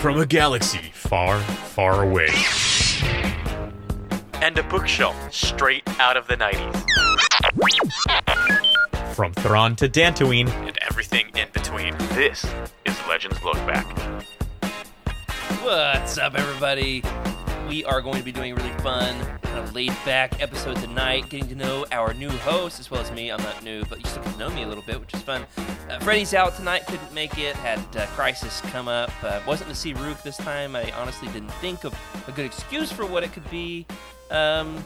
from a galaxy far, far away. And a bookshelf straight out of the 90s. From Thrawn to Dantooine, And everything in between. This is Legends Look Back. What's up, everybody? We are going to be doing a really fun, kind of laid back episode tonight, getting to know our new host as well as me. I'm not new, but you still know me a little bit, which is fun. Uh, Freddie's out tonight, couldn't make it, had uh, crisis come up. Uh, wasn't to see Rook this time. I honestly didn't think of a good excuse for what it could be. Um,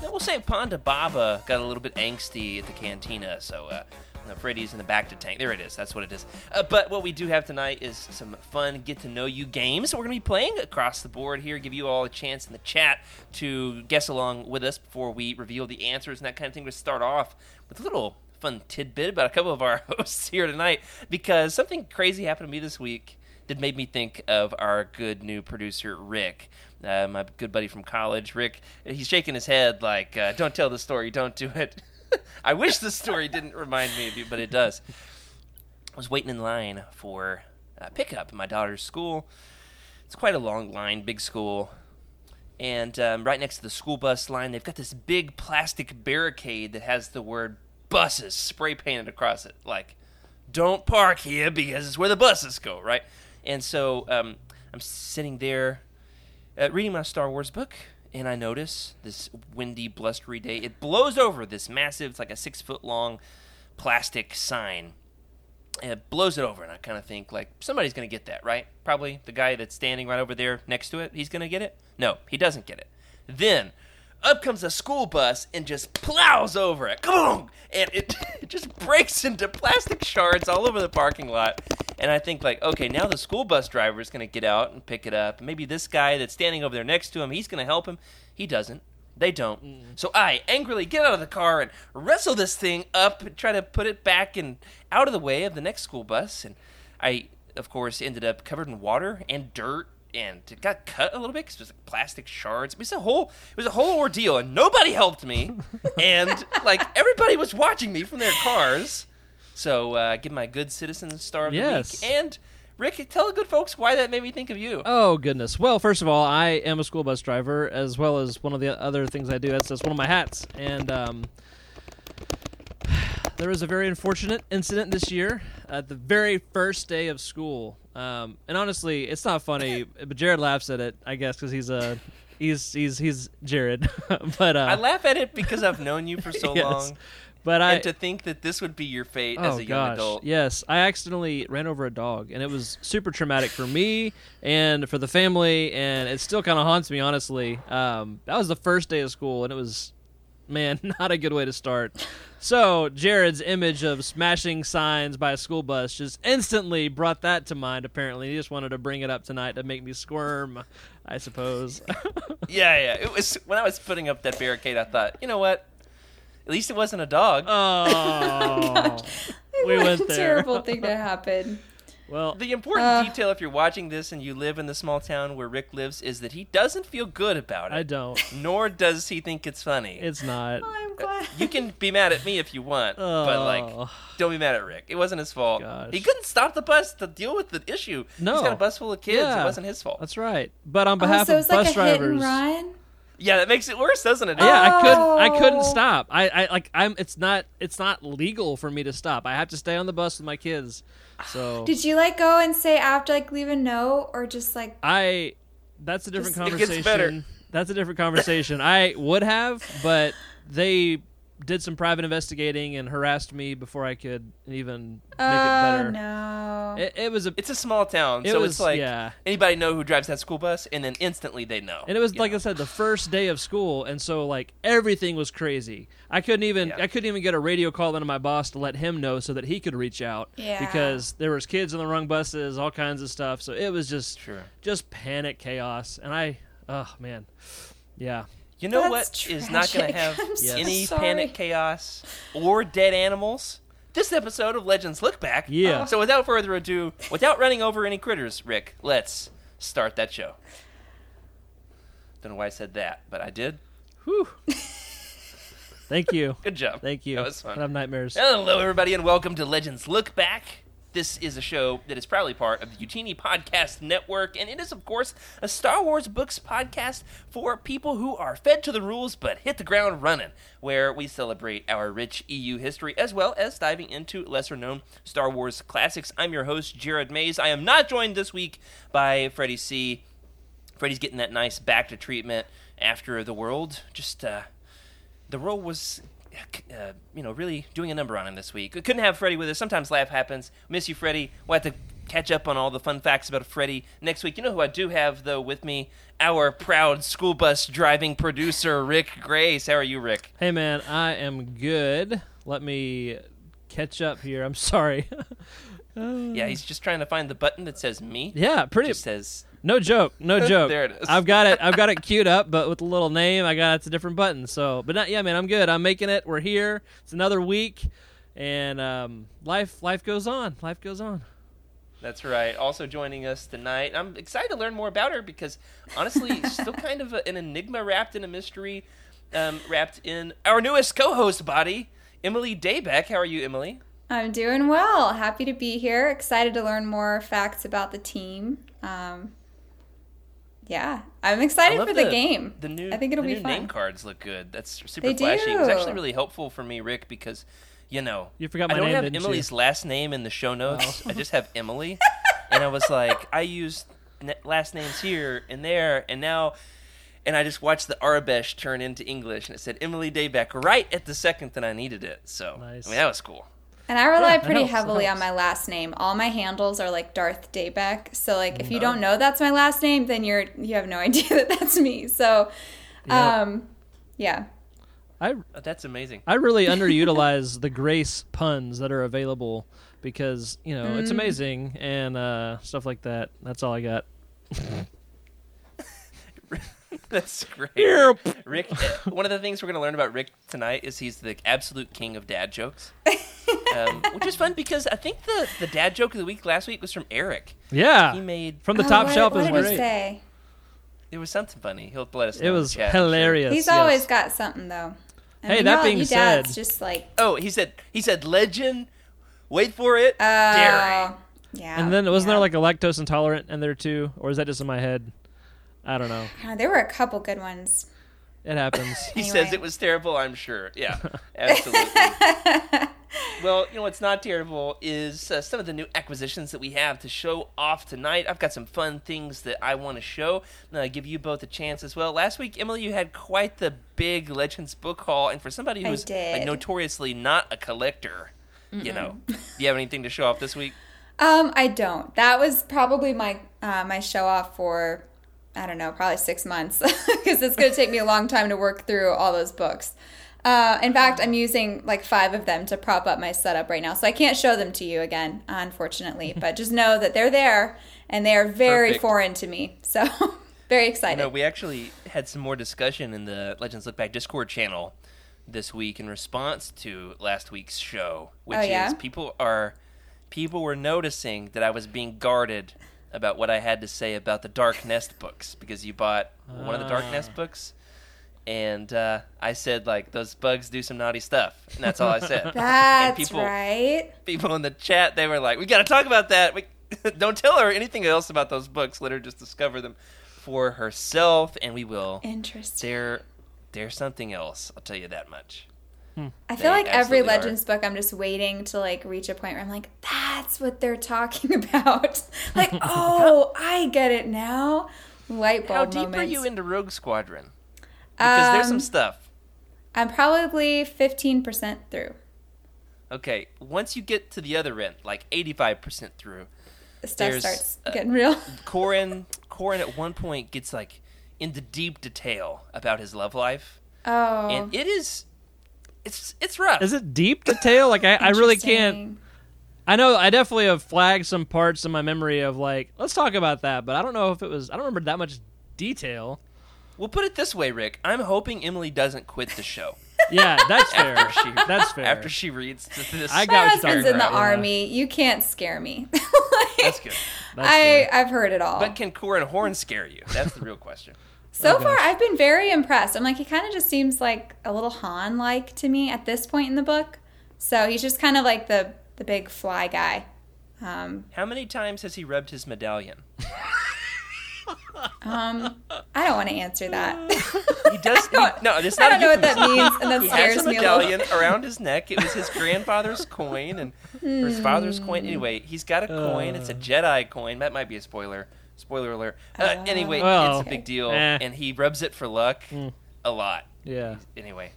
we'll say Ponda Baba got a little bit angsty at the cantina, so uh, no, Freddy's in the bacta tank. There it is. That's what it is. Uh, but what we do have tonight is some fun get to know you games. We're going to be playing across the board here, give you all a chance in the chat to guess along with us before we reveal the answers and that kind of thing. We start off with a little fun tidbit about a couple of our hosts here tonight because something crazy happened to me this week that made me think of our good new producer Rick. Uh, my good buddy from college, Rick, he's shaking his head like, uh, "Don't tell the story, don't do it." I wish the story didn't remind me of you, but it does. I was waiting in line for uh, pickup at my daughter's school. It's quite a long line, big school. And um, right next to the school bus line, they've got this big plastic barricade that has the word buses spray painted across it. Like, don't park here because it's where the buses go, right? And so um, I'm sitting there uh, reading my Star Wars book, and I notice this windy, blustery day. It blows over this massive, it's like a six foot long plastic sign. And it blows it over, and I kind of think, like, somebody's to get that, right? Probably the guy that's standing right over there next to it, he's to get it? No, he doesn't get it. Then up comes a school bus and just plows over it. Kaboom! And it, it just breaks into plastic shards all over the parking lot. And I think, like, okay, now the school bus driver is going to get out and pick it up. Maybe this guy that's standing over there next to him, he's going to help him. He doesn't. They don't. Mm. So I angrily get out of the car and wrestle this thing up and try to put it back and out of the way of the next school bus. And I, of course, ended up covered in water and dirt and it got cut a little bit because it was like plastic shards. It was a whole, it was a whole ordeal, and nobody helped me, and like everybody was watching me from their cars. So uh, give my good citizen star of Yes. the week. And Rick, tell the good folks why that made me think of you. Oh goodness. Well, first of all, I am a school bus driver, as well as one of the other things I do. That's, that's one of my hats. And um, there was a very unfortunate incident this year at the very first day of school. Um, and honestly, it's not funny, but Jared laughs at it, I guess, because he's a he's he's he's Jared. but uh, I laugh at it because I've known you for so Yes. long, but I and to think that this would be your fate oh as a young gosh, adult. yes, I accidentally ran over a dog, and it was super traumatic for me and for the family, and it still kind of haunts me, honestly. Um, that was the first day of school, and it was, man, not a good way to start. So Jared's image of smashing signs by a school bus just instantly brought that to mind. Apparently, he just wanted to bring it up tonight to make me squirm, I suppose. Yeah, yeah. It was when I was putting up that barricade. I thought, you know what? At least it wasn't a dog. oh, oh we What went a there. terrible thing to happen. Well, The important Uh. detail, if you're watching this and you live in the small town where Rick lives, is that he doesn't feel good about it. I don't. Nor does he think it's funny. It's not. Oh, I'm glad. you can be mad at me if you want, but like, Oh. don't be mad at Rick. It wasn't his fault. Gosh. He couldn't stop the bus to deal with the issue. No. he's got a bus full of kids. Yeah. It wasn't his fault. That's right. But on Oh, behalf so of it's like bus a hit and drivers, run. Yeah, that makes it worse, doesn't it? yeah, I couldn't. I Oh. couldn't stop. I, I like. I'm. It's not. It's not legal for me to stop. I have to stay on the bus with my kids. So Did you like go and say after like leave a note or just like I. That's a different Just- It gets conversation. better. That's a different conversation. I would have, but they did some private investigating and harassed me before I could even make oh it better. no. It, it was a. It's a small town, It so was- it's like yeah. anybody know who drives that school bus, and then instantly they know. And it was like know? I said, the first day of school, and so like everything was crazy. I couldn't even Yeah. I couldn't even get a radio call into my boss to let him know so that he could reach out. Yeah. Because there was kids on the wrong buses, all kinds of stuff. So it was just Sure. just panic chaos, and I oh man, yeah. You know That's what is not going to have I'm any sorry. panic, chaos, or dead animals? This episode of Legends Look Back. Yeah. So without further ado, without running over any critters, Rick, let's start that show. Don't know why I said that, but I did. Whew. Thank you. Good job. Thank you. That was fun. I have nightmares. Hello, everybody, and welcome to Legends Look Back. This is a show that is proudly part of the Utini Podcast Network, and it is, of course, a Star Wars books podcast for people who are fed to the rules but hit the ground running, where we celebrate our rich EU history as well as diving into lesser known Star Wars classics. I'm your host, Jared Mays. I am not joined this week by Freddie C. Freddie's getting that nice bacta treatment after the world just uh, the world was uh, you know really doing a number on him this week. We couldn't have Freddie with us. Sometimes life happens. Miss you, Freddie. We'll have to catch up on all the fun facts about Freddie next week. You know who I do have though with me? Our proud school bus driving producer, Rick Grace. How are you, Rick? Hey man, I am good. Let me catch up here. I'm sorry. Yeah, he's just trying to find the button that says me. yeah, pretty. Just says No joke. No joke. There it is. I've got it. I've got it queued up, but with a little name, I got it's a different button. So, but not yeah, man. I'm good. I'm making it. We're here. It's another week, and um, life life goes on. Life goes on. That's right. Also joining us tonight. I'm excited to learn more about her because honestly, still kind of a, an enigma wrapped in a mystery, um, wrapped in our newest co-host body, Emily Daybeck. How are you, Emily? I'm doing well. Happy to be here. Excited to learn more facts about the team. Um, yeah, I'm excited for the, game. The new, I think it'll the be new fun. name cards look good. That's super They flashy. It was actually really helpful for me, Rick, because you know You forgot I my don't name, have didn't you? Emily's last name in the show notes. I just have Emily, and I was like, I used last names here and there, and now. And I just watched the Arabesh turn into English, and it said Emily Daybeck right at the second that I needed it. So Nice. I mean, that was cool. And I rely Yeah, pretty helps, heavily on my last name. All my handles are like Darth Daybeck. So like Mm, if you don't know that's my last name, then you're you have no idea that that's me. So um yeah. I That's amazing. I really underutilize the grace puns that are available because you know it's amazing and uh, stuff like that. That's all I got. That's great. Rick, uh, one of the things we're going to learn about Rick tonight is he's the absolute king of dad jokes, um, which is fun because I think the, the dad joke of the week last week was from Eric. Yeah, He made from the Oh, top what, shelf what is did he great. say? it was something funny. He'll let us know. It was chat, I'm sure. hilarious. He's yes. always got something though. I Hey, mean, that y'all- being you dads said- just like Oh, he said he said legend. Wait for it. oh, Dairy. yeah. And then wasn't yeah. there like a lactose intolerant in there too, or is that just in my head? I don't know. Uh, there were a couple good ones. It happens. He Anyway. says it was terrible. I'm sure. Yeah, absolutely. well, you know what's not terrible is uh, some of the new acquisitions that we have to show off tonight. I've got some fun things that I want to show. Uh, give you both a chance as well. Last week, Emily, you had quite the big Legends book haul, and for somebody who's like, notoriously not a collector, you know, do you have anything to show off this week? Um, I don't. That was probably my uh, my show off for I don't know, probably six months because it's going to take me a long time to work through all those books. Uh, in fact, I'm using like five of them to prop up my setup right now, so I can't show them to you again, unfortunately. but just know that they're there and they are very Perfect. foreign to me. So very You excited. know, we actually had some more discussion in the Legends Look Back Discord channel this week in response to last week's show, which Oh, yeah? is people are people were noticing that I was being guarded about what I had to say about the Dark Nest books because you bought one of the Dark Nest Ah. books. And uh, I said like those bugs do some naughty stuff, and that's all I said. That's people- right. People in the chat they were like, "We got to talk about that. We, don't tell her anything else about those books. Let her just discover them for herself, and we will." Interesting. They're they're something else. I'll tell you that much. I feel They like every absolutely are. Legends book, I'm just waiting to like reach a point where I'm like, that's what they're talking about. like, oh, I get it now. Light bulb How deep moments. are you into Rogue Squadron? Because there's some Um, stuff. I'm probably 15% through. Okay, once you get to the other end, like 85% through, The stuff There's, starts uh, getting real. Corran Corran at one point gets like into deep detail about his love life, Oh, and it is it's it's rough. Is it deep detail? Like I, I really can't. I know I definitely have flagged some parts in my memory of like let's talk about that, but I don't know if it was. I don't remember that much detail. We'll put it this way, Rick. I'm hoping Emily doesn't quit the show Yeah, that's fair. After she- that's fair. after she reads this. I got what you're husband's talking in the about, yeah. army. You can't scare me. That's good. That's I fair. I've heard it all. But can Corran Horn scare you? That's the real question. So Oh, far. I've been very impressed. I'm like, he kind of just seems like a little Han like to me at this point in the book. So he's just kind of like the the big fly guy. Um, How many times has he rubbed his medallion? um, I don't want to answer that. He does. he- no, it's I not don't know what that means, and that He scares has a me a medallion around his neck. It was his grandfather's coin and or his father's coin. Hmm. Anyway, he's got a coin. It's a Jedi coin. That might be a spoiler. Spoiler alert. Uh, anyway, Well, it's a big deal, eh. and he rubs it for luck a lot. Yeah. Anyway,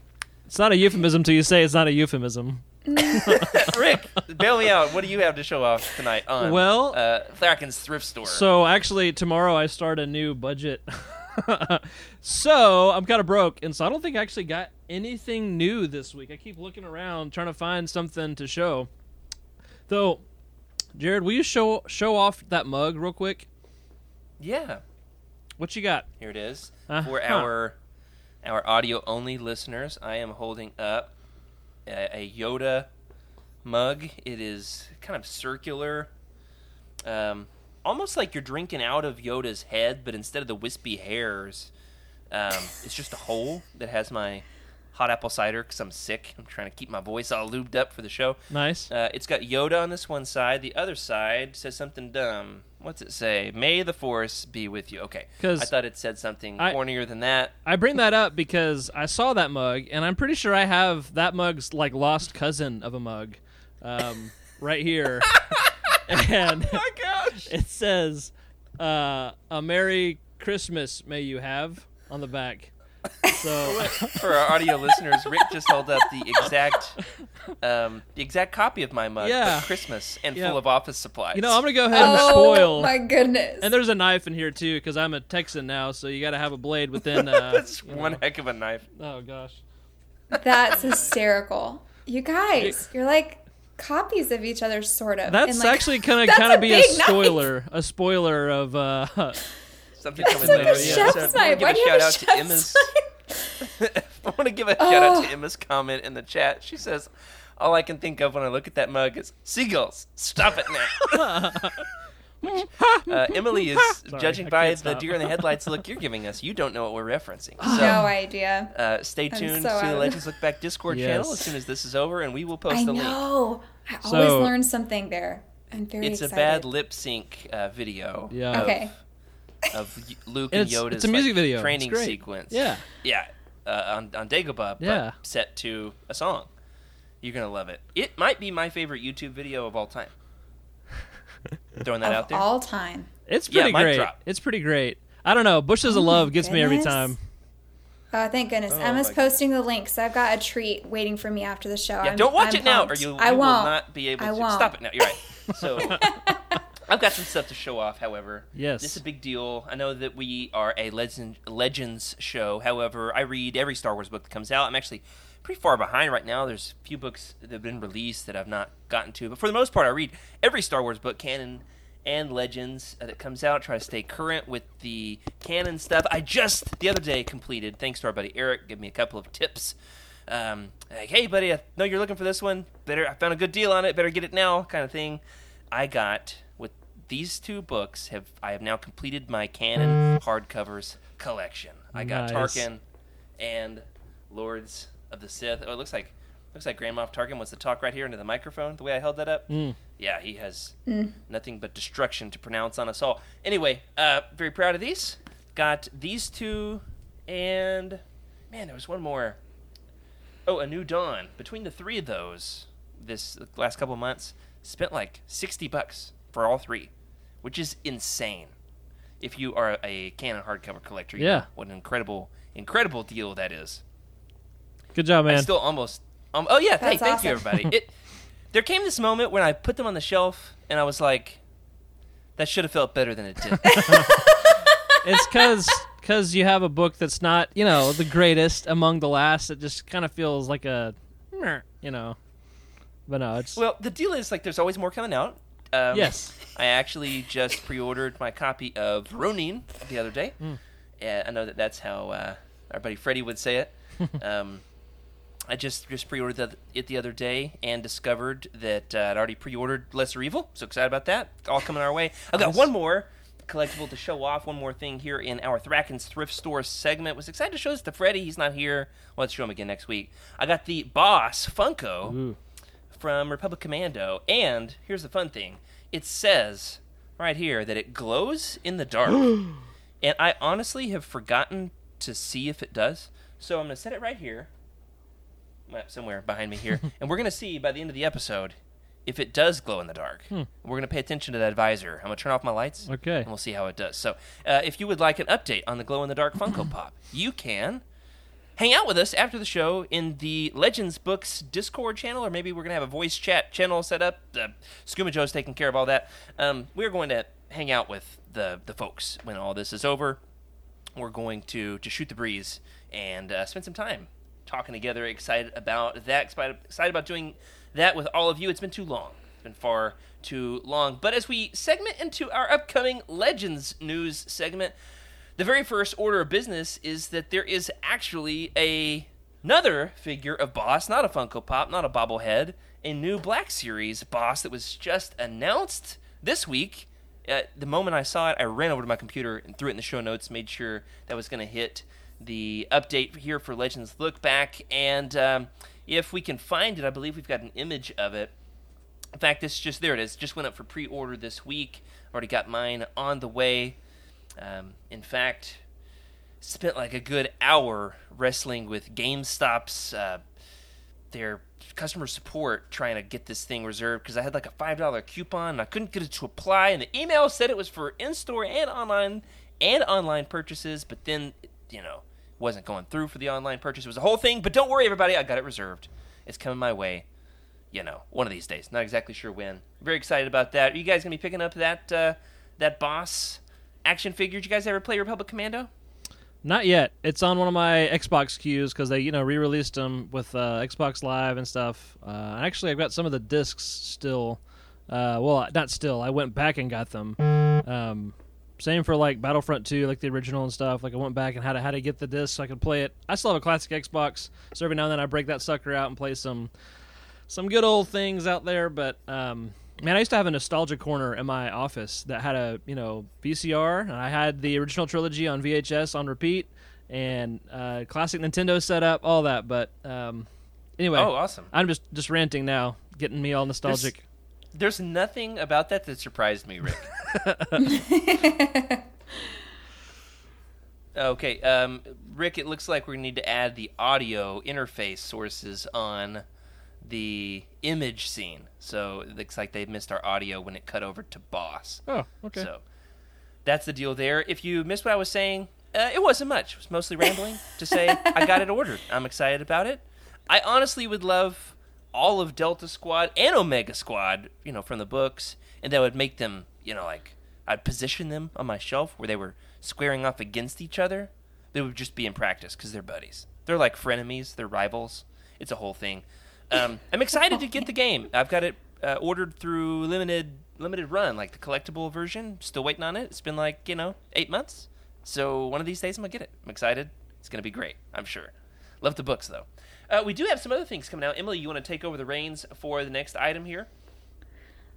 It's not a euphemism till you say it's not a euphemism. Rick, bail me out. What do you have to show off tonight on Well- uh, Thrackan's thrift store? So actually, tomorrow I start a new budget. so I'm kind of broke, and so I don't think I actually got anything new this week. I keep looking around trying to find something to show. Though, Jared, will you show show off that mug real quick? Yeah, What you got? here it is Uh-huh. for our our audio only listeners. I am holding up a, a Yoda mug. It is kind of circular, um, almost like you're drinking out of Yoda's head, but instead of the wispy hairs, um, it's just a hole that has my hot apple cider because I'm sick. I'm trying to keep my voice all lubed up for the show. Nice. Uh, it's got Yoda on this one side. The other side says something dumb. What's it say? May the Force be with you. Okay. Because I thought it said something I- cornier than that. I bring that up because I saw that mug, and I'm pretty sure I have that mug's like lost cousin of a mug, um, right here, and Oh my gosh! it says, uh, "A Merry Christmas may you have" on the back. So For our audio listeners, Rick just held up the exact, um, the exact copy of my mug, Yeah. but Christmas and Yeah. full of office supplies. you know, I'm gonna go ahead and oh spoil. my goodness! And there's a knife in here too, because I'm a Texan now, so you got to have a blade within. Uh, That's one know. heck of a knife. Oh gosh. That's hysterical. You guys, you're like copies of each other, sort of. That's like, actually gonna kind of be a big knife. spoiler, a spoiler of. uh Something It's coming like later. a yeah. chef's So I want to give you a shout out to Emma's. I want to give a shout out to Oh. Emma's comment in the chat. She says, "All I can think of when I look at that mug is seagulls. Stop it now." uh, Emily is Sorry, judging by can't the deer in the headlights look you're giving us. You don't know what we're referencing. So, No idea. uh, stay tuned so to the. Legends Look Back Discord channel as soon as this is over, and we will post I the link. know. I always So- learn something there. I'm very It's excited. a bad lip sync uh, video. Yeah. Okay. Of y- Luke and It's- Yoda's it's a music like, video. Training great. sequence. Yeah. Yeah. Uh, on on Dagobah, Yeah. but set to a song. You're gonna love it. It might be my favorite YouTube video of all time. Throwing that Of out there. all time. It's pretty mic great. drop. It's pretty great. I don't know. Bushes of Oh my Love gets me every time. Oh, thank goodness. Oh Emma's my posting the link, so I've got a treat waiting for me after the show. yeah, I'm- don't watch I'm it now, or pumped. you, I you will won't. not be able I to. won't. Stop it now. You're right. So I've got some stuff to show off. However, Yes. this is a big deal. I know that we are a legend Legends show. However, I read every Star Wars book that comes out. I'm actually pretty far behind right now. There's a few books that have been released that I've not gotten to, but for the most part, I read every Star Wars book, canon and Legends uh, that comes out. Try to stay current with the canon stuff. I just the other day completed, thanks to our buddy Eric, give me a couple of tips. Um, like, hey, buddy, I know you're looking for this one. Better, I found a good deal on it. Better get it now, kind of thing. I got these two books. Have I have now completed my canon hardcovers collection. I got Nice. Tarkin and Lords of the Sith. Oh, it looks like looks like Grand Moff Tarkin wants to talk right here into the microphone. The way I held that up. Mm. Yeah, he has nothing but destruction to pronounce on us all. Anyway, uh, very proud of these. Got these two, and man, there was one more. Oh, a New Dawn. Between the three of those, this last couple of months, spent like sixty bucks for all three, which is insane. If you are a canon hardcover collector, you Yeah. know what an incredible, incredible deal that is. Good job, I man. still almost. Um, oh yeah, hey, That's thank you, everybody. It. There came this moment when I put them on the shelf, and I was like, "That should have felt better than it did." it's because because you have a book that's not you know the greatest among the last. It just kind of feels like a, you know. But no, it's well, the deal is like, there's always more coming out. Um, yes. I actually just pre-ordered my copy of Ronin the other day. Hmm. Yeah, I know that that's how uh, our buddy Freddie would say it. um, I just just pre-ordered it the other day and discovered that uh, I'd already pre-ordered Lesser Evil. So excited about that! All coming our way. I've got one more collectible to show off. One more thing here in our Thrackan's thrift store segment. Was excited to show this to Freddie. He's not here. Well, let's show him again next week. I got the Boss Funko Ooh. From Republic Commando, and here's the fun thing: it says right here that it glows in the dark, and I honestly have forgotten to see if it does. So I'm gonna set it right here, somewhere behind me here, and we're gonna see by the end of the episode if it does glow in the dark. We're gonna pay attention to that visor. I'm gonna turn off my lights. Okay. And we'll see how it does. So, uh, if you would like an update on the glow in the dark Funko Pop, you can hang out with us after the show in the Legends Books Discord channel, or maybe we're going to have a voice chat channel set up. Uh, Skooma Joe's taking care of all that. Um, we're going to hang out with the, the folks when all this is over. We're going to, to shoot the breeze and uh, spend some time talking together. Excited about that. Excited, about doing that with all of you. It's been too long. It's been far too long. But as we segment into our upcoming Legends news segment, the very first order of business is that there is actually a another figure of boss, not a Funko Pop, not a bobblehead, a new Black Series boss that was just announced this week. Uh, the moment I saw it, I ran over to my computer and threw it in the show notes, made sure that was going to hit the update here for Legends Look Back, and um, if we can find it, I believe we've got an image of it. In fact, this just there it is. Just went up for pre-order this week. Already got mine on the way. Um, in fact, spent like a good hour wrestling with GameStop's uh, their customer support trying to get this thing reserved because I had like a five dollar coupon and I couldn't get it to apply, and the email said it was for in-store and online and online purchases, but then you know wasn't going through for the online purchase. It was a whole thing, but don't worry, everybody, I got it reserved. It's coming my way. You know, one of these days. Not exactly sure when. Very excited about that. Are you guys gonna be picking up that uh, that boss action figure? Did you guys ever play Republic Commando? Not yet. It's on one of my Xbox queues because they, you know, re-released them with uh, Xbox Live and stuff. Uh, actually, I've got some of the discs still. Uh, well, not still. I went back and got them. Um, same for like Battlefront 2, like the original and stuff. Like I went back and had to how to get the disc so I could play it. I still have a classic Xbox, so every now and then I break that sucker out and play some some good old things out there. But um, man, I used to have a nostalgia corner in my office that had a you know VCR, and I had the original trilogy on VHS on repeat, and uh, classic Nintendo setup, all that. But um, anyway, Oh, awesome. I'm just just ranting now, getting me all nostalgic. There's nothing about that that surprised me, Rick. okay, um, Rick, it looks like we need to add the audio interface sources on the image scene. So it looks like they missed our audio when it cut over to boss. Oh, okay. So that's the deal there. If you missed what I was saying, uh, it wasn't much. It was mostly rambling to say I got it ordered. I'm excited about it. I honestly would love all of Delta Squad and Omega Squad, you know, from the books, and that would make them, you know, like I'd position them on my shelf where they were squaring off against each other. They would just be in practice because they're buddies. They're like frenemies. They're rivals. It's a whole thing. Um, I'm excited to get the game. I've got it uh, ordered through limited limited run, like the collectible version. Still waiting on it. It's been like you know eight months. So one of these days I'm gonna get it. I'm excited. It's gonna be great. I'm sure. Love the books though. Uh, we do have some other things coming out. Emily, you want to take over the reins for the next item here?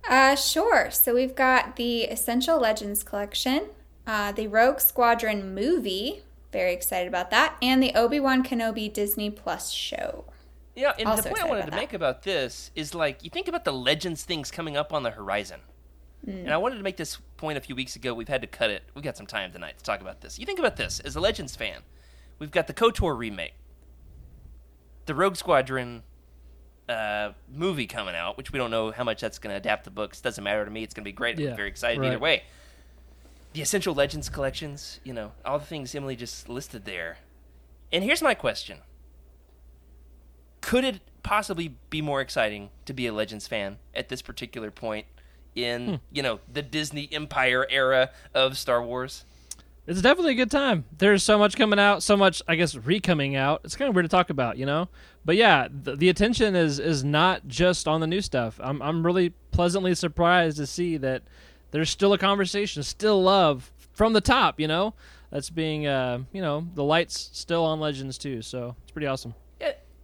Uh, sure. So we've got the Essential Legends collection, uh, the Rogue Squadron movie. Very excited about that, and the Obi Wan Kenobi Disney Plus show. Yeah, and Also the point I wanted to that. make about this is like you think about the Legends things coming up on the horizon. And I wanted to make this point a few weeks ago. We've had to cut it. We've got some time tonight to talk about this. You think about this as a Legends fan. We've got the KOTOR remake, the Rogue Squadron uh, movie coming out, which we don't know how much that's going to adapt the books. Doesn't matter to me. It's going to be great. Yeah, I'm very excited right. either way. The Essential Legends collections, you know, all the things Emily just listed there. And here's my question could it possibly be more exciting to be a Legends fan at this particular point in, Hmm. you know, the Disney Empire era of Star Wars? It's definitely a good time. There's so much coming out, so much I guess re-coming out. It's kind of weird to talk about, you know. But yeah, the, the attention is is not just on the new stuff. I'm I'm really pleasantly surprised to see that there's still a conversation, still love from the top, you know. That's being uh, you know, the lights still on Legends too. So, it's pretty awesome.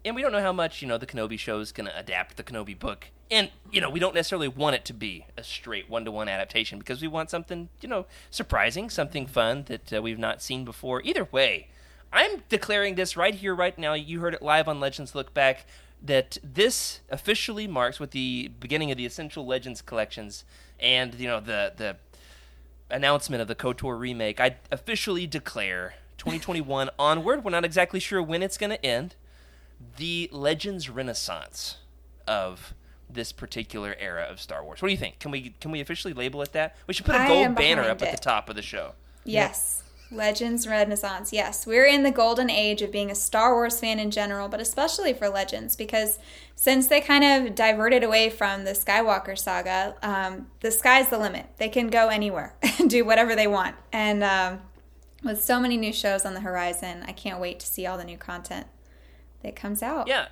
And we don't know how much, you know, the Kenobi show is going to adapt the Kenobi book. And, you know, we don't necessarily want it to be a straight one to one adaptation because we want something, you know, surprising, something fun that uh, we've not seen before. Either way, I'm declaring this right here, right now. You heard it live on Legends Look Back. that this officially marks with the beginning of the Essential Legends collections and you know the the announcement of the KOTOR remake. I officially declare 2021 onward. We're not exactly sure when it's going to end. The Legends Renaissance of this particular era of Star Wars. What do you think? Can we can we officially label it that? We should put a I gold banner up at the top of the show. Yes. Legends Renaissance. Yes, we're in the golden age of being a Star Wars fan in general, but especially for Legends because since they kind of diverted away from the Skywalker saga, um, the sky's the limit. They can go anywhere and do whatever they want. And um, with so many new shows on the horizon, I can't wait to see all the new content that comes out. Yeah.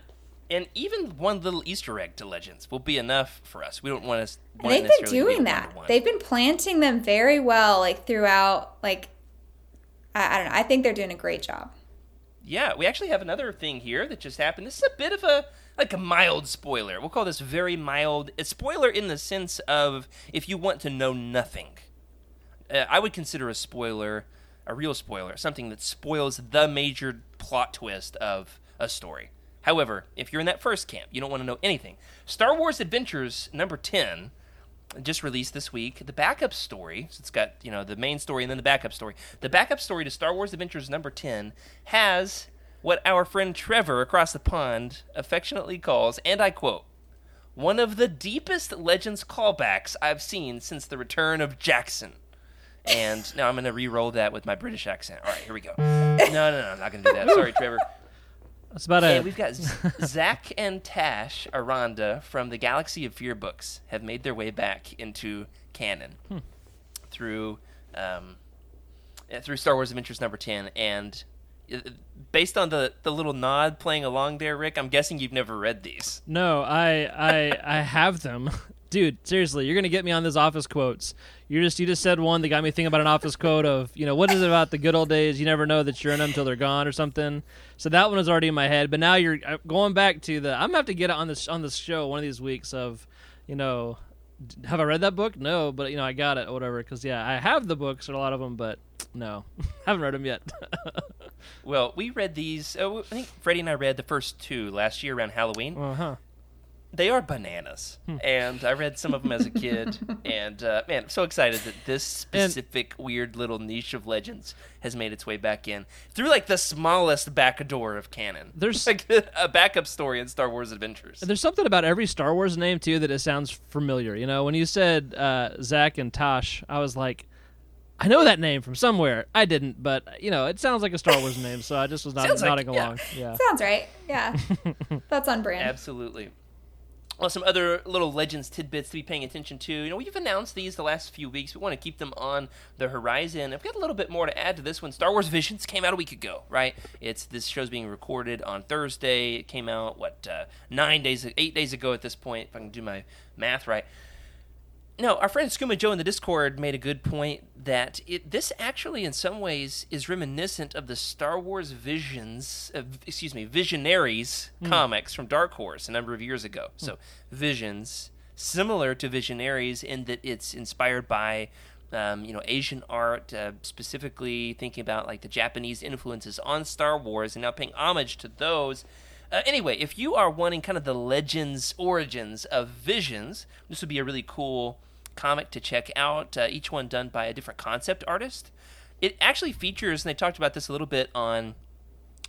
And even one little Easter egg to Legends will be enough for us. We don't want to. And they've been doing that. They've been planting them very well, like throughout. Like, I, I don't know. I think they're doing a great job. Yeah, we actually have another thing here that just happened. This is a bit of a like a mild spoiler. We'll call this very mild. A spoiler in the sense of if you want to know nothing. Uh, I would consider a spoiler a real spoiler, something that spoils the major plot twist of a story. However, if you're in that first camp, you don't want to know anything. Star Wars Adventures number 10 just released this week. The backup story, so it's got, you know, the main story and then the backup story. The backup story to Star Wars Adventures number 10 has what our friend Trevor across the pond affectionately calls, and I quote, one of the deepest Legends callbacks I've seen since the return of Jaxxon. And now I'm going to re-roll that with my British accent. All right, here we go. No, no, no, I'm not going to do that. Sorry, Trevor. It's about And a we've got Zak and Tash Arranda from the Galaxy of Fear books have made their way back into canon through um, uh, through Star Wars Adventures number ten, and uh, based on the the little nod playing along there, Rick, I'm guessing you've never read these. No, I I I have them. Dude, seriously, you're gonna get me on those office quotes. You just you just said one that got me thinking about an office quote of you know what is it about the good old days? You never know that you're in them until they're gone or something. So that one was already in my head, but now you're uh, going back to the. I'm gonna have to get it on this on this show one of these weeks of, you know, have I read that book? No, but you know I got it or whatever. Because yeah, I have the books or a lot of them, but no, haven't read them yet. Well, we read these. Oh, I think Freddie and I read the first two last year around Halloween. uh huh. They are bananas and i read some of them as a kid and uh, man i'm so excited that this specific weird little niche of legends has made its way back in through like the smallest back door of canon There's- like a backup story in star wars adventures And There's something about every Star Wars name too that it sounds familiar. You know, when you said uh, Zak and Tosh, I was like, I know that name from somewhere. I didn't, but you know, it sounds like a Star Wars name, so I just was not, Sounds like- nodding yeah. along. Yeah. Sounds right. Yeah. That's on brand. absolutely well, some other little legends tidbits to be paying attention to. You know, we've announced these the last few weeks. We want to keep them on the horizon. I've got a little bit more to add to this one. Star Wars Visions came out a week ago, right? It's this show's being recorded on Thursday. It came out what uh, nine days, eight days ago at this point, if I can do my math right. No, our friend Skooma Joe in the Discord made a good point that it this actually, in some ways, is reminiscent of the Star Wars Visions, uh, excuse me, Visionaries comics from Dark Horse a number of years ago. So, Visions, similar to Visionaries in that it's inspired by, um, you know, Asian art, uh, specifically thinking about like the Japanese influences on Star Wars, and now paying homage to those. Uh, anyway, if you are wanting kind of the legends origins of Visions, this would be a really cool comic to check out. Uh, each one done by a different concept artist. It actually features, and they talked about this a little bit on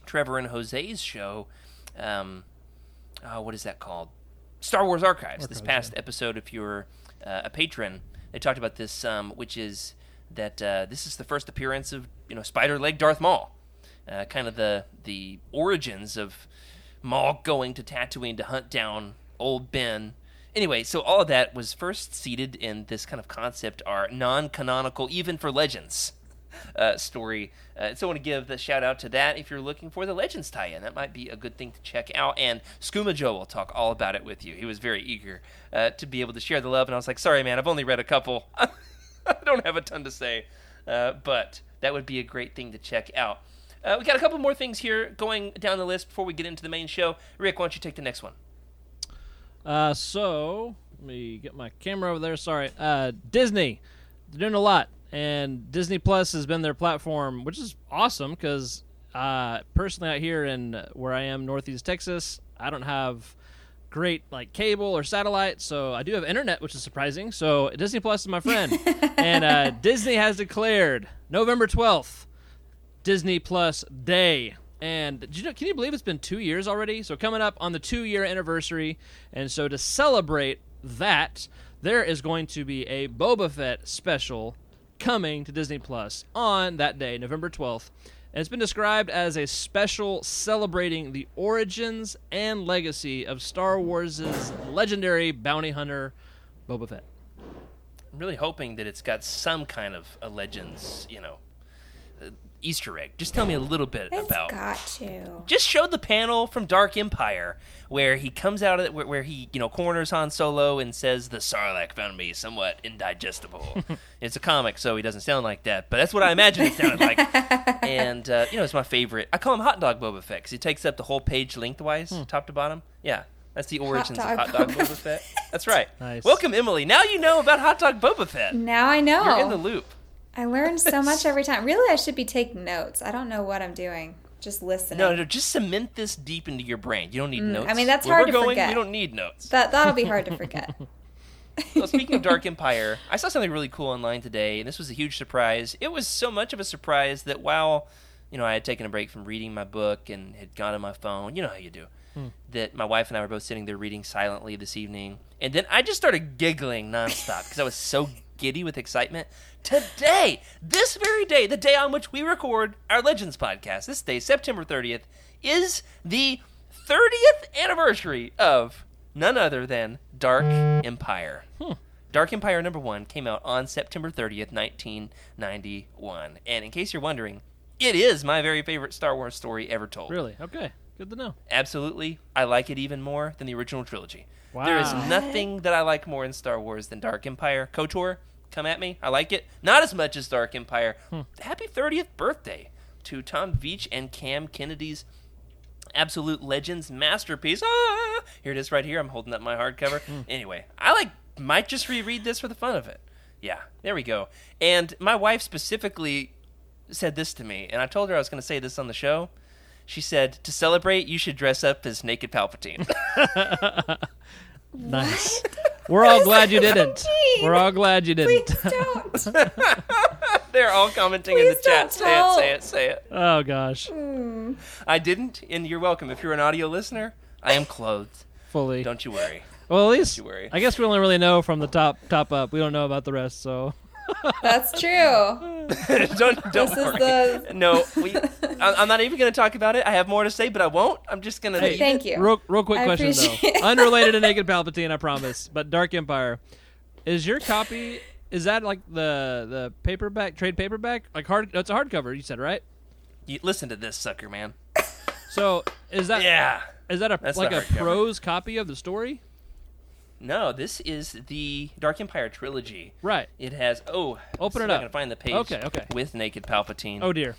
Trevor and Jose's show. Um, oh, what is that called? Star Wars Archives. this past episode, if you're uh, a patron, they talked about this, um, which is that uh, this is the first appearance of you know Spider Leg Darth Maul. Uh, kind of the the origins of Maul going to Tatooine to hunt down old Ben. Anyway, so all of that was first seeded in this kind of concept art, non-canonical even for Legends uh, story. Uh, so I want to give the shout out to that. If you're looking for the Legends tie-in, that might be a good thing to check out. And Skooma Joe will talk all about it with you. He was very eager uh, to be able to share the love, and I was like, sorry, man, I've only read a couple. I don't have a ton to say, uh, but that would be a great thing to check out. Uh, we got a couple more things here going down the list before we get into the main show. Rick, why don't you take the next one? Uh, so let me get my camera over there. Sorry, uh, Disney, they're doing a lot, and Disney Plus has been their platform, which is awesome because uh, personally out here in where I am, Northeast Texas, I don't have great like cable or satellite, so I do have internet, which is surprising. So Disney Plus is my friend, and uh, Disney has declared November twelfth Disney Plus Day. And you know, can you believe it's been two years already? So coming up on the two year anniversary, and so to celebrate that, there is going to be a Boba Fett special coming to Disney Plus on that day, November twelfth. And it's been described as a special celebrating the origins and legacy of Star Wars' legendary bounty hunter, Boba Fett. I'm really hoping that it's got some kind of a Legends, you know, Easter egg. Just tell me a little bit It's about. got to. Just show the panel from Dark Empire where he comes out of it, where, where he, you know, corners Han Solo and says, "The Sarlacc found me somewhat indigestible." it's a comic, so he doesn't sound like that, but that's what I imagine it sounded like. and uh, you know, it's my favorite. I call him Hot Dog Boba Fett because he takes up the whole page lengthwise, top to bottom. Yeah. That's the origins Dog of Hot Dog Boba Boba Fett. That's right. Nice. Welcome, Emily. Now you know about Hot Dog Boba Fett. Now I know. You're in the loop. I learn so much every time. Really, I should be taking notes. I don't know what I'm doing. Just listening. No, no, just cement this deep into your brain. You don't need notes. Mm, I mean, that's Where hard we're to going, forget. We don't need notes. That that'll be hard to forget. well, speaking of Dark Empire, I saw something really cool online today, and this was a huge surprise. It was so much of a surprise that while, you know, I had taken a break from reading my book and had gone on my phone, you know how you do, that my wife and I were both sitting there reading silently this evening, and then I just started giggling nonstop because I was so giddy with excitement. Today, this very day, the day on which we record our Legends podcast, this day, September 30th, is the 30th anniversary of none other than Dark Empire. Hmm. Dark Empire number one came out on September 30th, 1991. And in case you're wondering, it is my very favorite Star Wars story ever told. Really? Okay. Good to know. Absolutely. I like it even more than the original trilogy. Wow. There is nothing that I like more in Star Wars than Dark Empire. KOTOR, come at me. I like it. Not as much as Dark Empire. Happy 30th birthday to Tom Veitch and Cam Kennedy's absolute legends masterpiece. Ah, here it is right here. I'm holding up my hardcover. Anyway, I like might just reread this for the fun of it. Yeah, there we go. And my wife specifically said this to me, and I told her I was going to say this on the show. She said, "To celebrate, you should dress up as naked Palpatine." Nice. We're all glad you didn't. mean? We're all glad you didn't. We don't. They're all commenting in the chat. don't Say it, say it, say it. Oh gosh. Hmm. I didn't, and you're welcome. If you're an audio listener, I am clothed. Fully. Don't you worry. well, at least you worry. I guess we only really know from the top top up. We don't know about the rest. So That's true. don't don't This is worry. the- No, we. I- I'm not even going to talk about it. I have more to say, but I won't. I'm just going to. Hey, Thank you. real real quick I question appreciate though, unrelated to Naked Palpatine, I promise. But Dark Empire, is your copy? Is that like the the paperback trade paperback like hard? It's a hardcover. You said right. You, listen to this sucker, man. So is that Yeah. is that a That's like a prose copy of the story? No, this is the Dark Empire trilogy. Right. It has. Oh, Open it up. I up. can find the page. Okay, okay. With naked Palpatine. Oh dear.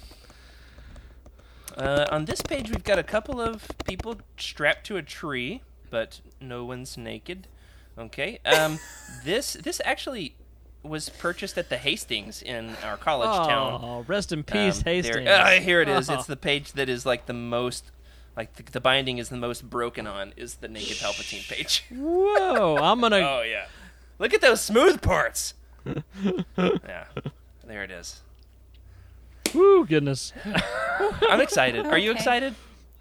Uh, on this page, we've got a couple of people strapped to a tree, but no one's naked. Okay. Um, this this actually was purchased at the Hastings in our college town. Oh, rest in peace, Um, there- Hastings. Ah, here it is. Oh. It's the page that is like the most, like the, the binding is the most broken on is the naked Palpatine page. Whoa! I'm gonna. Oh yeah, look at those smooth parts. yeah, there it is. Woo! Goodness. I'm excited. Are you Okay. excited?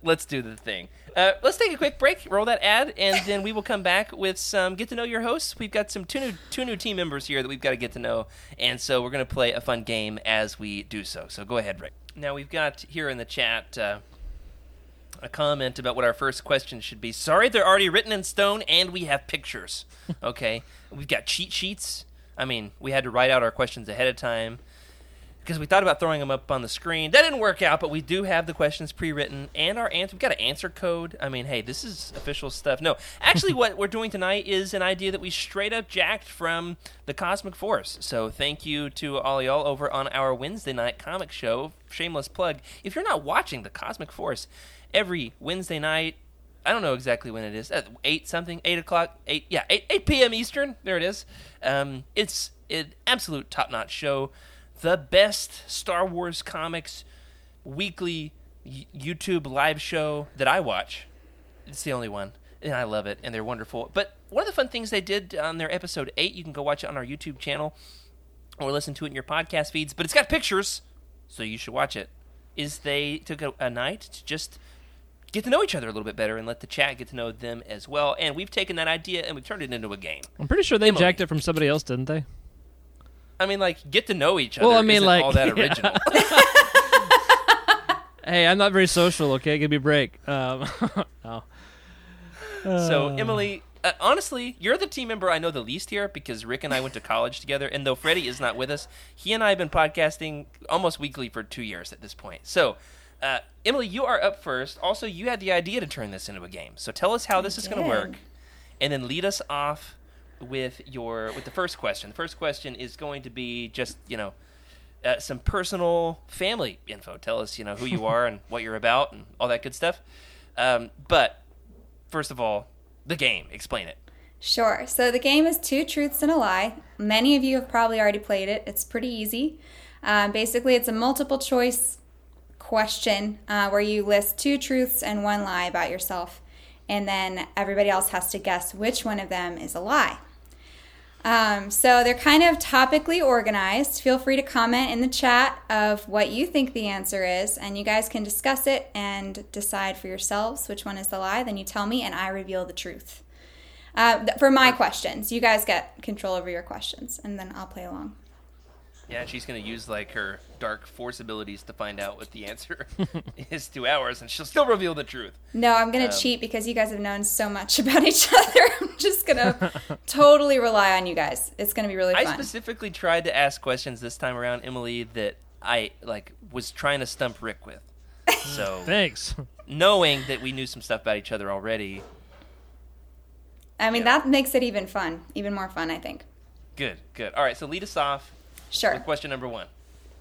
Let's do the thing. Uh, let's take a quick break, roll that ad, and then we will come back with some get to know your hosts. We've got some two new two new team members here that we've got to get to know, and so we're going to play a fun game as we do so. So go ahead, Rick. Now we've got here in the chat uh, a comment about what our first question should be. Sorry, they're already written in stone, and we have pictures. Okay, we've got cheat sheets. I mean, we had to write out our questions ahead of time because we thought about throwing them up on the screen. That didn't work out, but we do have the questions pre-written and our answer. We've got an answer code. I mean, hey, this is official stuff. No, actually, what we're doing tonight is an idea that we straight up jacked from the Cosmic Force. So thank you to all y'all over on our Wednesday night comic show. Shameless plug. If you're not watching the Cosmic Force every Wednesday night. I don't know exactly when it is. At eight something, eight o'clock, eight yeah, eight eight p.m. Eastern. There it is. Um, it's an absolute top notch show the best Star Wars comics weekly YouTube live show that I watch. It's the only one, and I love it, and they're wonderful. But one of the fun things they did on their episode eight, you can go watch it on our YouTube channel or listen to it in your podcast feeds. But it's got pictures, so you should watch it. Is they took a, a night to just get to know each other a little bit better and let the chat get to know them as well. And we've taken that idea and we've turned it into a game. I'm pretty sure they Emily. jacked it from somebody else, didn't they? I mean, like get to know each other. Well, I mean, like- all that yeah. original. Hey, I'm not very social. Okay, give me a break. Um, oh. So, Uh. Emily, uh, honestly, you're the team member I know the least here because Rick and I went to college together. And though Freddie is not with us, he and I have been podcasting almost weekly for two years at this point. So, uh, Emily, you are up first. Also, you had the idea to turn this into a game. So, tell us how this is going to work, and then lead us off with your with the first question. The first question is going to be just you know. Uh, some personal family info. Tell us, you know, who you are and what you're about and all that good stuff. Um, but first of all, the game. Explain it. Sure. So the game is Two Truths and a Lie. Many of you have probably already played it. It's pretty easy. Um, basically, it's a multiple choice question uh, where you list two truths and one lie about yourself, and then everybody else has to guess which one of them is a lie. Um, so they're kind of topically organized. Feel free to comment in the chat of what you think the answer is, and you guys can discuss it and decide for yourselves which one is the lie. Then you tell me, and I reveal the truth. Uh, for my questions, you guys get control over your questions, and then I'll play along. Yeah, she's gonna use like her dark force abilities to find out what the answer is to ours, and she'll still reveal the truth. No, I'm gonna Um, cheat because you guys have known so much about each other. I'm just gonna totally rely on you guys. It's gonna be really fun. I specifically tried to ask questions this time around, Emily, that I like was trying to stump Rick with. So Thanks. knowing that we knew some stuff about each other already, I mean, yeah. that makes it even fun, even more fun, I think. good, good. All right, so lead us off Sure. with question number one.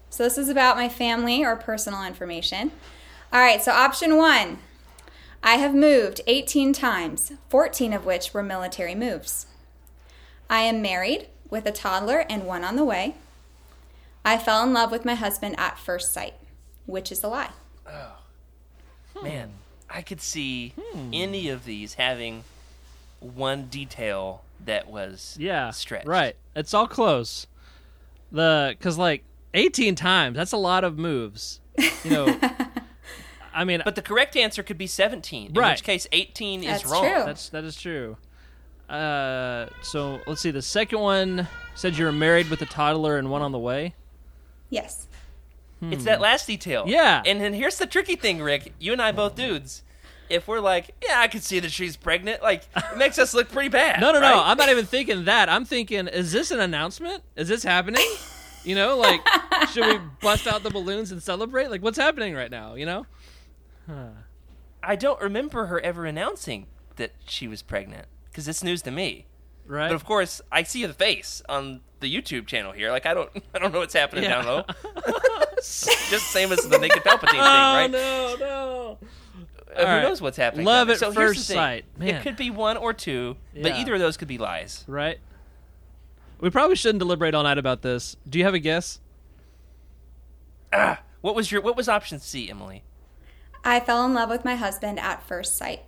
So this is about my family or personal information. All right, so option one I have moved 18 times, 14 of which were military moves. I am married with a toddler and one on the way. I fell in love with my husband at first sight, which is a lie. Oh. Man, I could see hmm. any of these having one detail that was Yeah. stretched. Right. It's all close. The because like 18 times. That's a lot of moves. You know. I mean, But the correct answer could be 17, in Right. which case 18 That's is wrong. true. That's that is true. Uh, so let's see. The second one said you were married with a toddler and one on the way. Yes. It's that last detail. Yeah. And then here's the tricky thing, Rick. You and I both dudes. If we're like, yeah, I can see that she's pregnant, like it makes us look pretty bad. No, no, no. I'm not even thinking that. I'm thinking, is this an announcement? Is this happening? You know, like, should we bust out the balloons and celebrate? Like, what's happening right now? You know? I don't remember her ever announcing that she was pregnant because it's news to me. Right? But of course, I see the face on the YouTube channel here. Like I don't, I don't know what's happening Yeah. down low. Just same as the naked Palpatine thing, oh right? no, no. Uh, who All right. knows what's happening? Love at so first sight. Man. It could be one or two, but either of those could be lies. Right? We probably shouldn't deliberate all night about this. Do you have a guess? Ah, what was your, what was option C, Emily? I fell in love with my husband at first sight.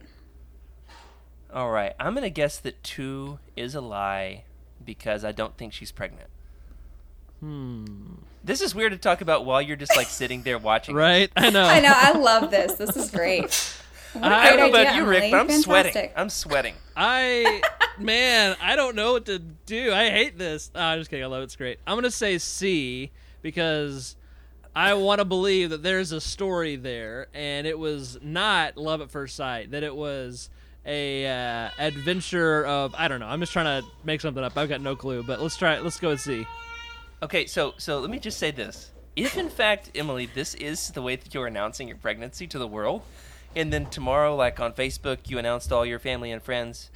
All right, I'm gonna guess that two is a lie because I don't think she's pregnant. Hmm. This is weird to talk about while you're just like sitting there watching. Right? I know. I know. I love this. This is great. What a I don't know great about idea, you, Rick, Emily. but I'm sweating. I'm sweating. I man, I don't know what to do. I hate this. Oh, I'm just kidding. I love it. It's great. I'm gonna say C because I want to believe that there's a story there, and it was not love at first sight. That it was a uh, adventure of I don't know. I'm just trying to make something up. I've got no clue. But let's try. it. Let's go with C. Okay, so so let me just say this: if in fact, Emily, this is the way that you're announcing your pregnancy to the world, and then tomorrow, like on Facebook, you announced to all your family and friends,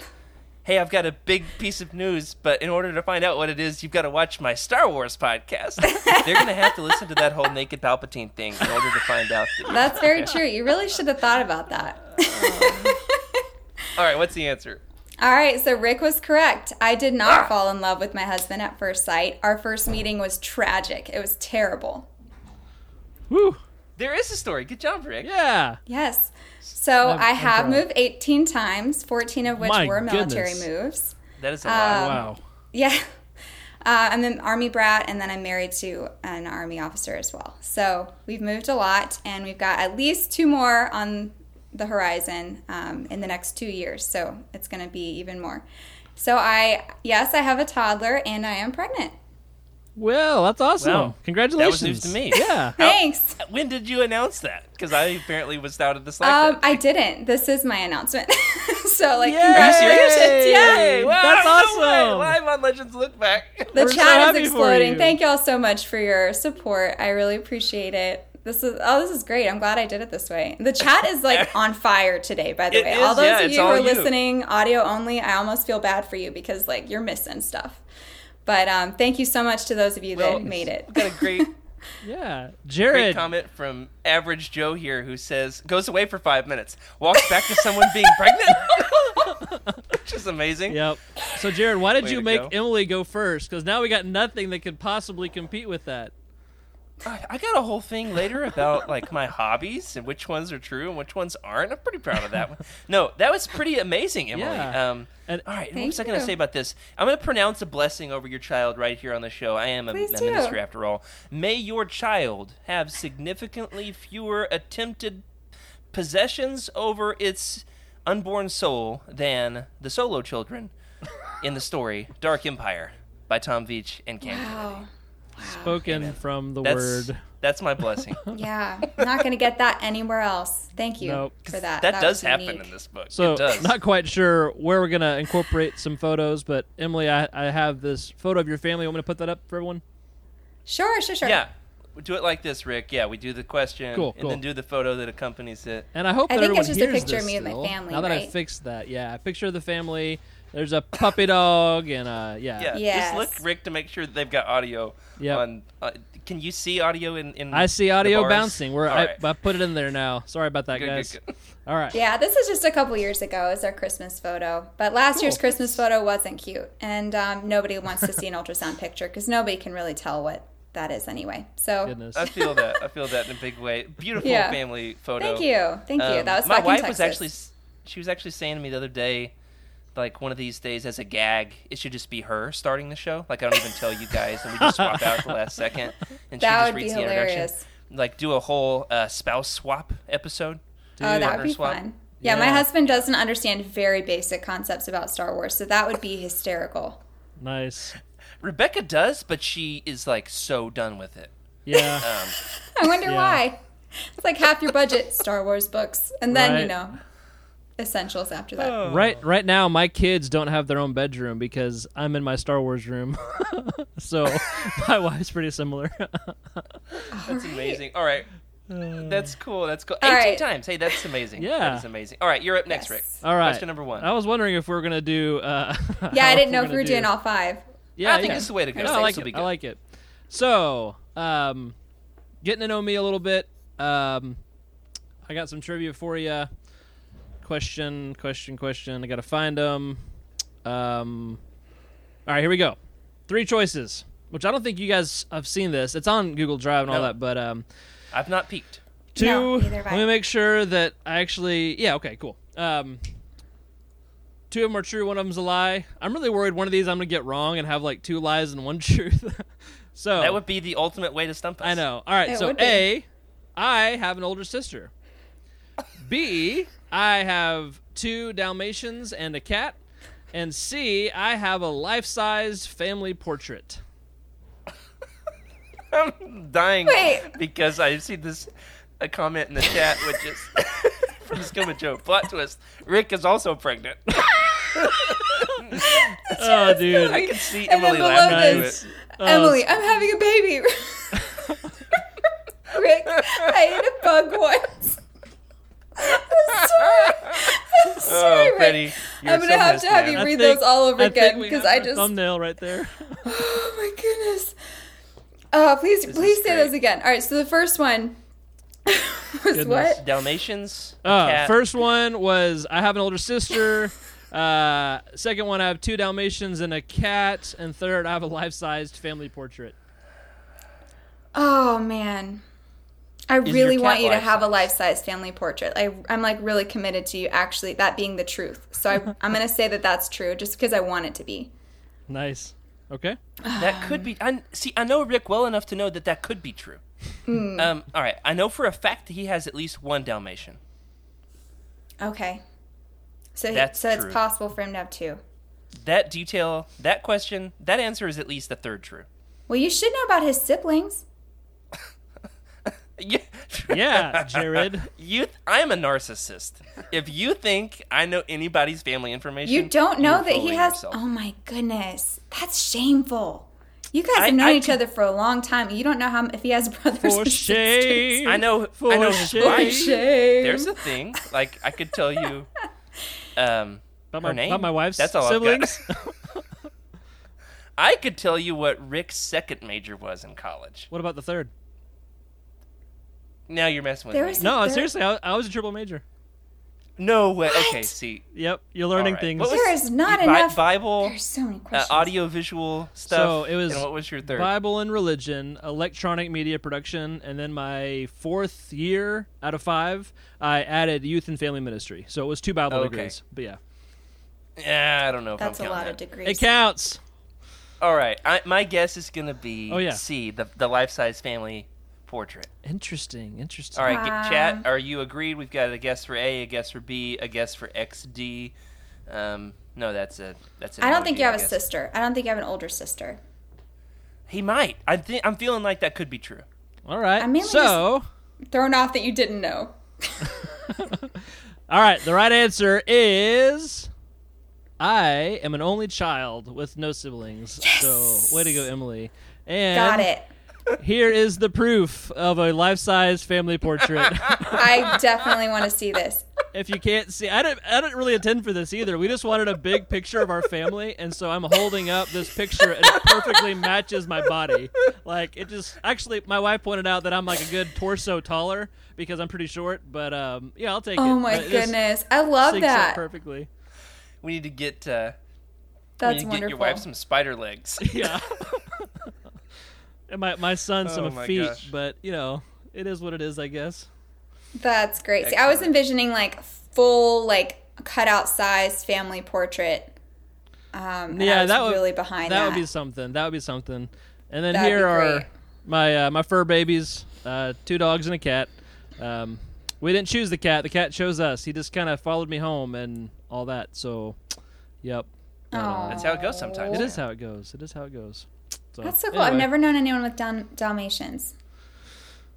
"Hey, I've got a big piece of news, but in order to find out what it is, you've got to watch my Star Wars podcast." They're gonna have to listen to that whole naked Palpatine thing in order to find out. That That's very true. You really should have thought about that. all right, what's the answer? All right, so Rick was correct. I did not fall in love with my husband at first sight. Our first meeting was tragic. It was terrible. Woo. There is a story. Good job, Rick. Yeah. Yes. So I'm- i have proud. moved 18 times, 14 of which My were military goodness. moves. That is a lot. Wow. Yeah. Uh, I'm an Army brat, and then I'm married to an Army officer as well. So we've moved a lot, and we've got at least two more on the horizon um, in the next two years. So it's going to be even more. So I, yes, I have a toddler, and I am pregnant. Well, that's awesome. Wow. Congratulations. That was news to me. Yeah. Thanks. When did you announce that? Because I apparently was out of the select. Um, I didn't. This is my announcement. so like, Yay! congratulations. Yeah. Hey, wow, That's no way. awesome. Live on Legends Look Back. The We're chat happy is exploding. you. Thank y'all so much for your support. I really appreciate it. This is oh, this is great. I'm glad I did it this way. The chat is like on fire today. By the It way, is, all those yeah, of you who are you. listening audio only, I almost feel bad for you because like you're missing stuff. But um, thank you so much to those of you Well, that made it. Got a great, Yeah. great Jared. comment from Average Joe here who says, goes away for five minutes, walks back to someone being pregnant. Which is amazing. Yep. So, Jared, why did Way you make go. Emily go first? Because now we got nothing that could possibly compete with that. I, I got a whole thing later about like my hobbies and which ones are true and which ones aren't. I'm pretty proud of that one. No, that was pretty amazing, Emily. Yeah. Um, And- all right, what Thank was I going to say about this? I'm going to pronounce a blessing over your child right here on the show. I am a, Please a minister after all. May your child have significantly fewer attempted possessions over its unborn soul than the solo children in the story Dark Empire by Tom Veitch and Cam Kennedy. Wow. Spoken from the That's, word. that's my blessing. Yeah, not going to get that anywhere else. Thank you Nope. for that. that, does happen unique. in this book. So, it does. not quite sure where we're going to incorporate some photos, but Emily, I, I have this photo of your family. Want me to put that up for everyone? Sure, sure, sure. Yeah. We do it like this, Rick. Yeah, we do the question Cool, and cool. then do the photo that accompanies it. And I hope I that think everyone it's just a picture of this me and my family, Now that I fixed that, yeah, a picture of the family. There's a puppy dog and uh, yeah, Yeah. Yes. Just look, Rick, to make sure that they've got audio Yep. on. Uh, can you see audio in? in I see the audio bars? bouncing. Where All I, right. I put it in there now. Sorry about that, Good, good, guys. good. All right. Yeah, this is just a couple years ago. It's our Christmas photo. But last year's Christmas photo wasn't cute. And um, nobody wants to see an ultrasound picture because nobody can really tell what that is anyway. So Goodness. I feel that. I feel that in a big way. Beautiful Yeah. family photo. thank you. Thank you. Um, That was my back wife in was actually. She was actually saying to me the other day, like one of these days as a gag, it should just be her starting the show. Like I don't even tell you guys, and we just swap out at the last second, and she That just would be reads the introduction. Like do a whole uh, spouse swap episode. Oh, that would be swap. fun. Yeah, my husband doesn't understand very basic concepts about Star Wars, so that would be hysterical. Nice. Rebecca does, but she is like so done with it. Yeah. Um, I wonder Yeah. why. It's like half your budget Star Wars books, and then you know essentials after that. Right right now my kids don't have their own bedroom because I'm in my Star Wars room. so my wife's pretty similar. that's amazing. All right. That's cool. That's cool. 18 right. times. Hey, that's amazing. Yeah. That is amazing. All right, you're up next, Yes. Rick. All right. Question number one. I was wondering if we are going to do uh Yeah, I didn't know if we were do- doing all five. Yeah, I think yeah. this is the way to go. No, I like it. good. I like it. So, um, getting to know me a little bit. Um, I got some trivia for you. Question, question, question. I got to find them. Um, all right, here we go. Three choices, which I don't think you guys have seen this. It's on Google Drive and all No. that, but um, I've not peeked. two. No, neither have let I. me make sure that I actually. Yeah. Okay. Cool. Um, two of them are true. One of them's a lie. I'm really worried one of these I'm gonna get wrong and have like two lies and one truth. so That would be the ultimate way to stump us. I know. All right. It so would be. A, I have an older sister. B, I have two Dalmatians and a cat. And C, I have a life-size family portrait. I'm dying Wait. because I see this a comment in the chat, which is from Skimma Joe. Plot twist: Rick is also pregnant. Oh, dude. I can see And Emily laughing to this- it. Oh, Emily, I'm having a baby. Rick, I ate a bug once. I'm sorry. I'm sorry, Oh, Rick. Freddie, I'm gonna so have to have man. you read think- those all over I again because I just. thumbnail right there. Oh my goodness. Uh, please, This please say great. those again. All right, so the first one was Goodness. what? Dalmatians. a Uh, cat. first one was I have an older sister. Uh, second one, I have two Dalmatians and a cat. And third, I have a life-sized family portrait. Oh man, I really want you to have a life-size? life-size family portrait. I, I'm like really committed to you actually that being the truth. So I, I'm going to say that that's true just because I want it to be. Nice. Okay. That could be. I see. I know Rick well enough to know that that could be true. Hmm. Um, all right. I know for a fact that he has at least one Dalmatian. Okay. So he- That's so true. it's possible for him to have two. That detail, that question, that answer is at least a third true. Well, you should know about his siblings. Yeah. Yeah, Jared. You, I'm a narcissist. If you think I know anybody's family information, You don't know that he has. yourself. Oh my goodness, that's shameful. You guys I- have known I each could- other for a long time. You don't know how if he has brothers For or sisters. shame. I know. For I know shame. wife. Shame. There's a thing. Like I could tell you. Um, About her my, name. about my wife's That's all siblings. I've got. I could tell you what Rick's second major was in college. what about the third? Now you're messing with There me. No, There- seriously, I, I was a triple major. No way. Okay, see. Yep, you're learning All right. things. Was- There is not Bi- enough. Bible, There's so many uh, questions. audio, visual stuff. So it was And what was your third? Bible and religion, electronic media production, and then my fourth year out of five, I added youth and family ministry. So it was two Bible Okay. degrees. But yeah, Yeah, I don't know if That's I'm a counting lot of degrees. it counts. All right, I, my guess is gonna be Oh, yeah. C, the the life size family portrait. Interesting, interesting. All right, get, chat. Um, Are you agreed? We've got a guess for A, a guess for B, a guess for XD. Um, no, that's a that's. an I don't think you have a sister. I don't think you have an older sister. He might. I think I'm feeling like that could be true. All right. I'm mainly so, Thrown off that you didn't know. all right, the right answer is I am an only child with no siblings. So, way to go, Emily. And Got it. Here is the proof of a life-size family portrait. I definitely want to see this. if you can't see, I didn't, I didn't really intend for this either. We just wanted a big picture of our family, and so I'm holding up this picture, and it perfectly matches my body. Like it just actually, my wife pointed out that I'm like a good torso taller because I'm pretty short. But um, yeah, I'll take it. Oh my it goodness. I love that. perfectly. We need to get. Uh, we That's need to get wonderful. your wife some spider legs. Yeah. and my my son some Oh my feet, gosh. but you know, it is what it is, I guess. That's great. See, I was envisioning like full, like cutout size family portrait. Um, yeah, was that would really behind that that. would be something. That would be something. And then That'd here are my uh, my fur babies, uh, two dogs and a cat. Um, we didn't choose the cat; the cat chose us. He just kind of followed me home and all that. So, yep, Aw. That's how it goes sometimes. it is how it goes. It is how it goes. So, That's so cool. I've never known anyone with Dal- Dalmatians.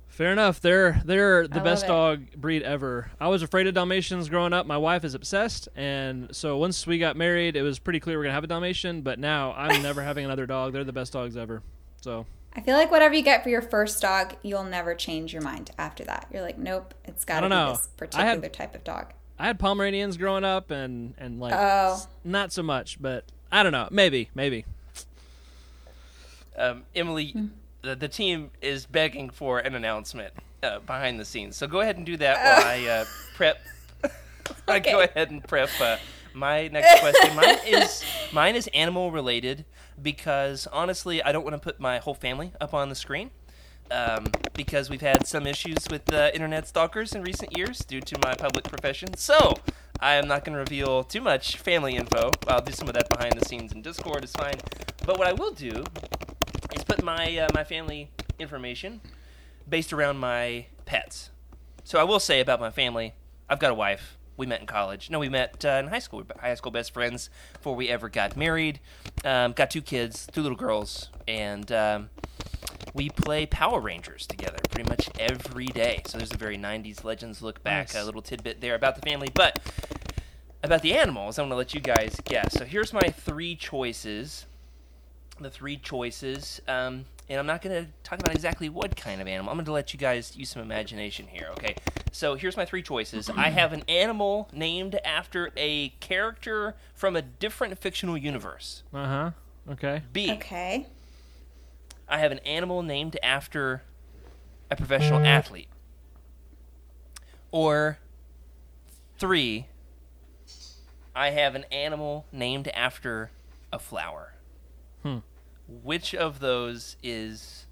Fair enough. They're they're the best dog breed ever. I was afraid of Dalmatians growing up. My wife is obsessed, and so once we got married, it was pretty clear we're gonna have a Dalmatian. But now I'm never having another dog. They're the best dogs ever. So I feel like whatever you get for your first dog, you'll never change your mind after that. You're like, nope, it's got to be know. this particular had- type of dog. I had Pomeranians growing up, and and like Oh. not so much, but I don't know. Maybe, maybe. Um, Emily, Hmm. the, the team is begging for an announcement uh, behind the scenes. So go ahead and do that while I uh, prep. I go ahead and prep uh, my next question. Mine is mine is animal related because honestly, I don't want to put my whole family up on the screen. Um, because we've had some issues with uh, internet stalkers in recent years due to my public profession. So, I am not going to reveal too much family info. I'll do some of that behind the scenes in Discord, it's fine. But what I will do is put my uh, my family information based around my pets. So I will say about my family, I've got a wife. We met in college. No, we met uh, in high school. We were high school best friends before we ever got married. Um, got two kids, two little girls, and um, we play Power Rangers together pretty much every day. So there's a very 90s Legends look back, Nice. a little tidbit there about the family. But about the animals, I'm going to let you guys guess. So here's my three choices. The three choices. Um, and I'm not going to talk about exactly what kind of animal. I'm going to let you guys use some imagination here, okay? So here's my three choices. I have an animal named after a character from a different fictional universe. Uh huh. Okay. B. Okay. I have an animal named after a professional athlete. Or three, I have an animal named after a flower. Hmm. Which of those is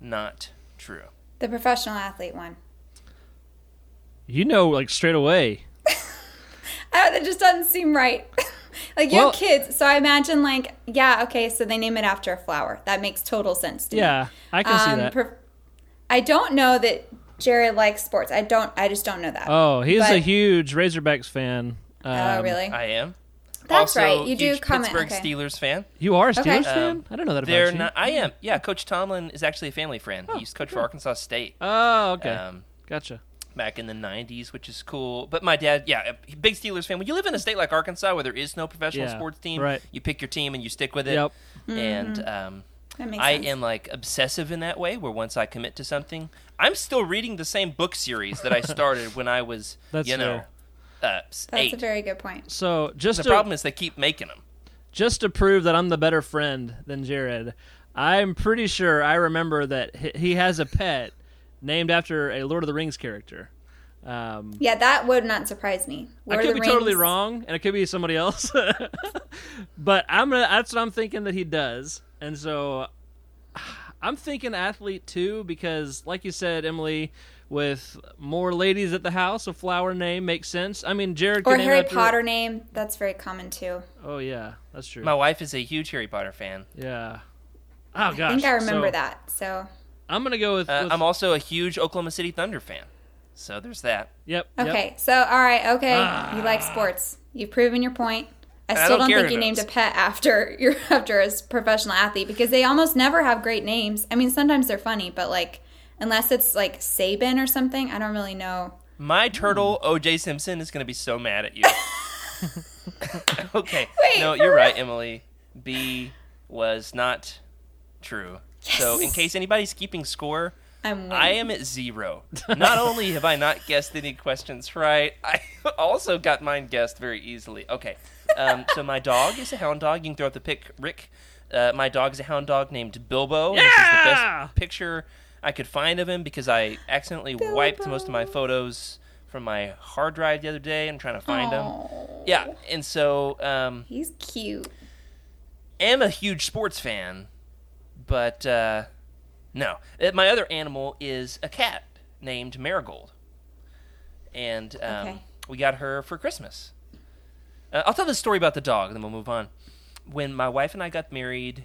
not true? The professional athlete one. You know, like straight away. I, that just doesn't seem right. like you Well- have kids, so I imagine like yeah, okay, so they name it after a flower. That makes total sense to me. Yeah, I can see Um, that. prof- I don't know that Jared likes sports. I don't. I just don't know that. oh, he's a huge Razorbacks fan. oh, Um, really? I am. That's also, right. You do huge comment. Pittsburgh okay. Steelers fan. You are a Okay. Steelers fan? Um, I don't know that about you. not. I am. Yeah, Coach Tomlin is actually a family friend. He used to coach for Arkansas State oh, okay. um, gotcha. back in the '90s, which is cool. But my dad, yeah, a big Steelers fan. When you live in a state like Arkansas, where there is no professional Yeah, sports team, right. you pick your team and you stick with it. Yep. And Mm-hmm. um, I sense. am like obsessive in that way, where once I commit to something, I'm still reading the same book series that I started when I was, That's you know, uh, s- That's eight. a very good point. So just the to, problem is they keep making them. just to prove that I'm the better friend than Jared, I'm pretty sure I remember that he- he has a pet named after a Lord of the Rings character. Um, Yeah, that would not surprise me. Lord I could the be totally wrong, and it could be somebody else. but I'm gonna. That's what I'm thinking that he does, and so I'm thinking athlete too, because like you said, Emily, with more ladies at the house, a flower name makes sense. I mean, Jared Or could name Harry after- Potter name. That's very common too. Oh yeah, that's true. My wife is a huge Harry Potter fan. yeah. Oh gosh. I think I remember So, that. So I'm gonna go with. Uh, with- I'm also a huge Oklahoma City Thunder fan. So there's that. Yep. yep. okay. So all right. Okay. You like sports. You've proven your point. I I still don't don't, think you named a pet after you're after a professional athlete because they almost never have great names. I mean, sometimes they're funny, but like unless it's like Saban or something, I don't really know. My turtle, OJ Simpson, is going to be so mad at you. okay. Wait, no, you're right. Emily. B was not true. So, in case anybody's keeping score, I'm. I am at zero. Not only have I not guessed any questions right, I also got mine guessed very easily. Okay. Um, so, my dog is a hound dog. You can throw out the pick, Rick. Uh, my dog is a hound dog named Bilbo. and This is the Yeah! best picture I could find of him because I accidentally wiped most of my photos from my hard drive the other day. I'm trying to find them. Aw, Yeah, and so um, He's cute. am a huge sports fan, but uh, no. Uh, My other animal is a cat named Marigold, and um, Okay. we got her for Christmas. Uh, I'll tell the story about the dog, and then we'll move on. When my wife and I got married,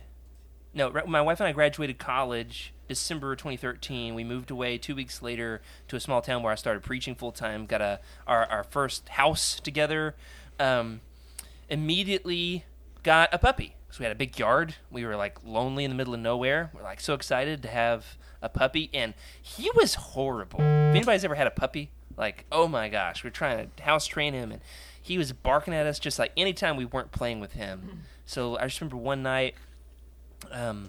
no, my wife and I graduated college December 2013. We moved away two weeks later to a small town where I started preaching full time. Got a our, our first house together. Um, immediately got a puppy. So we had a big yard. We were like lonely in the middle of nowhere. We're like so excited to have a puppy, and he was horrible. If anybody's ever had a puppy, like oh my gosh, we're trying to house train him, and he was barking at us just like anytime we weren't playing with him. So I just remember one night, um,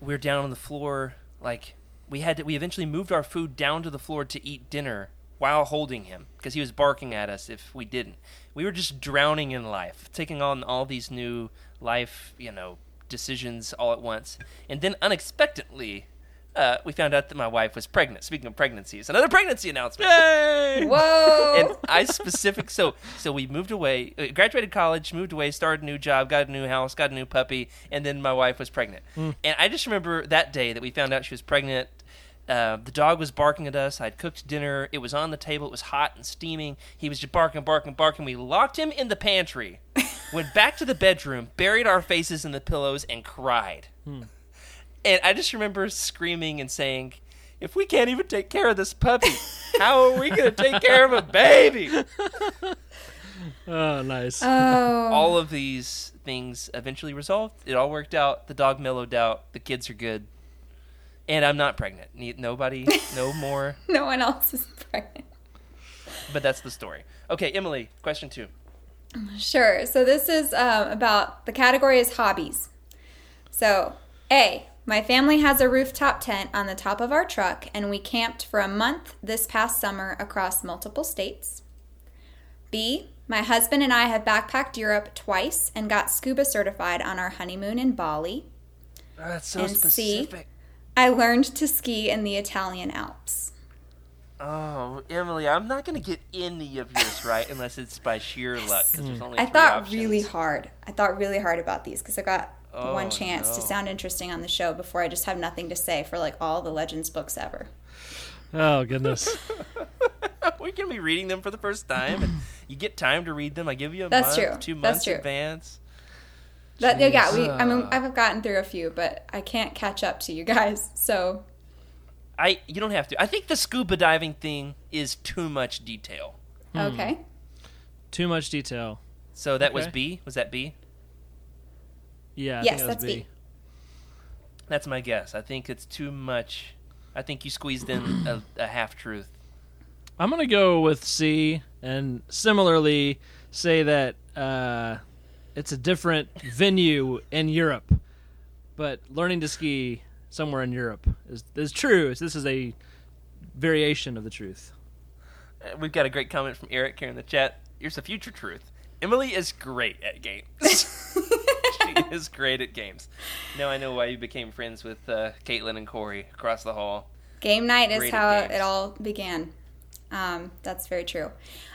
were down on the floor, like we had to, we eventually moved our food down to the floor to eat dinner while holding him because he was barking at us if we didn't. We were just drowning in life, taking on all these new life, you know, decisions all at once. And then unexpectedly, uh, we found out that my wife was pregnant. Speaking of pregnancies, another pregnancy announcement. Yay! Whoa. And I specific so so we moved away, uh, graduated college, moved away, started a new job, got a new house, got a new puppy, and then my wife was pregnant. And I just remember that day that we found out she was pregnant. Uh, the dog was barking at us. I'd cooked dinner. It was on the table. It was hot and steaming. He was just barking, barking, barking. We locked him in the pantry, went back to the bedroom, buried our faces in the pillows, and cried. And I just remember screaming and saying, if we can't even take care of this puppy, how are we going to take care of a baby? Oh, nice. oh. All of these things eventually resolved. It all worked out. The dog mellowed out. The kids are good. And I'm not pregnant. Ne- Nobody, no more. no one else is pregnant. But that's the story. Okay, Emily, question two. Sure. So this is um, about the category is hobbies. So, A, my family has a rooftop tent on the top of our truck, and we camped for a month this past summer across multiple states. B, my husband and I have backpacked Europe twice and got scuba certified on our honeymoon in Bali. Oh, that's so And C? specific. I learned to ski in the Italian Alps. Oh, Emily, I'm not going to get any of yours right unless it's by sheer luck. Because there's only I thought options. really hard. I thought really hard about these because I got Oh, one chance to sound interesting on the show before I just have nothing to say for like all the Legends books ever. Oh goodness. We're gonna be reading them for the first time, and you get time to read them. I give you a That's month, true. two That's months true. advance. That, yeah, we. I mean, I've gotten through a few, but I can't catch up to you guys. So I you don't have to. I think the scuba diving thing is too much detail. Hmm. okay, Too much detail. So that was B. Was that B? Yeah. I Yes, think that that's B. That's my guess. I think it's too much. I think you squeezed in a, a half truth. I'm gonna go with C, and similarly say that uh, it's a different venue in Europe, but learning to ski somewhere in Europe is is true. This is a variation of the truth. Uh, We've got a great comment from Eric here in the chat. Here's a future truth. Emily is great at games. she is great at games. Now I know why you became friends with uh, Caitlin and Corey across the hall. game night is Great at how games. it all began. Um, that's very true.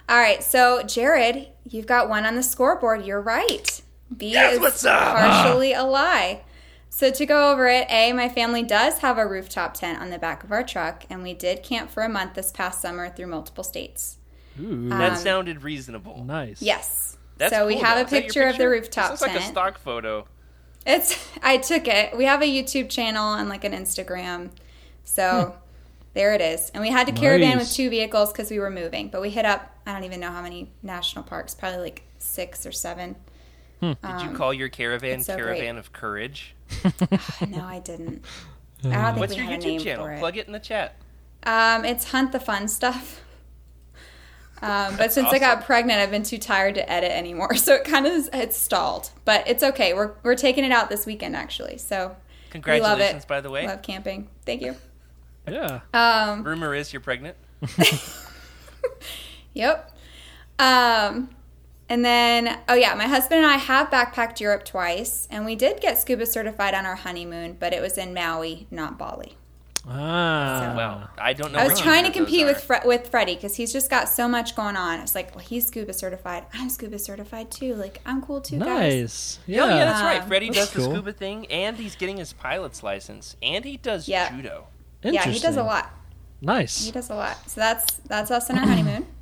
All right, so Jared, you've got one on the scoreboard. You're right. B That's is what's up. partially a lie. So to go over it, A, my family does have a rooftop tent on the back of our truck, and we did camp for a month this past summer through multiple states. Ooh, That Um, sounded reasonable. nice. Yes. That's so we have though. a Is that your picture, of the rooftop This looks tent. like a stock photo. It's I took it. We have a YouTube channel and like an Instagram. So there it is. And we had to caravan with two vehicles because we were moving. But we hit up I don't even know how many national parks, probably like six or seven. Did you call your caravan Um, so Caravan of Courage? no, I didn't. I don't think What's we your had a YouTube name channel? for it. Plug it in the chat. Um, it's Hunt the Fun Stuff. Um, but since I got pregnant, I've been too tired to edit anymore, so it kind of it's stalled. But it's okay. We're we're taking it out this weekend actually. So we love Congratulations, it. by the way. Love camping. Thank you. Yeah. Um, Rumor is you're pregnant. Yep. Um, and then, oh yeah, my husband and I have backpacked Europe twice, and we did get scuba certified on our honeymoon, but it was in Maui, not Bali. Ah. Wow, I don't know. I was trying to either of those compete with Fre- with Freddie because he's just got so much going on. It's like, well, he's scuba certified. I'm scuba certified too. Like, I'm cool too, guys. Nice. Yeah. Oh yeah, that's right. Um, Freddie does the scuba thing, and he's getting his pilot's license, and he does Yeah. judo. Yeah, he does a lot. Nice. He does a lot. So that's that's us on our honeymoon.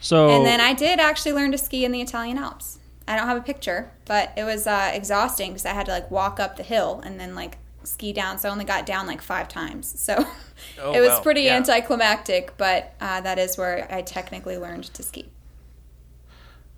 So And then I did actually learn to ski in the Italian Alps. I don't have a picture, but it was uh, exhausting because I had to like walk up the hill and then like ski down. So I only got down like five times. So Oh, it was wow. pretty Yeah. anticlimactic, but uh, that is where I technically learned to ski.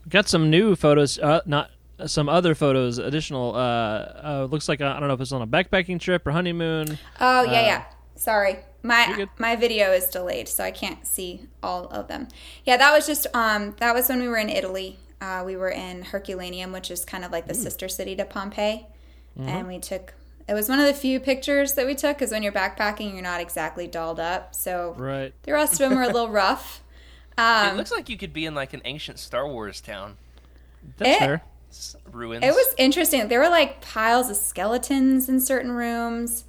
got some new photos. Uh, not some other photos. Additional. Uh, uh, looks like uh, I don't know if it's on a backpacking trip or honeymoon. Oh yeah, Uh, yeah. Sorry, my my video is delayed, so I can't see all of them. Yeah, that was just um that was when we were in Italy. Uh, we were in Herculaneum, which is kind of like the sister city to Pompeii, Mm-hmm. and we took. It was one of the few pictures that we took because when you're backpacking, you're not exactly dolled up. So Right. the rest of them were a little rough. Um, it looks like you could be in like an ancient Star Wars town. That's It- fair. S- Ruins. It was interesting. There were like piles of skeletons in certain rooms.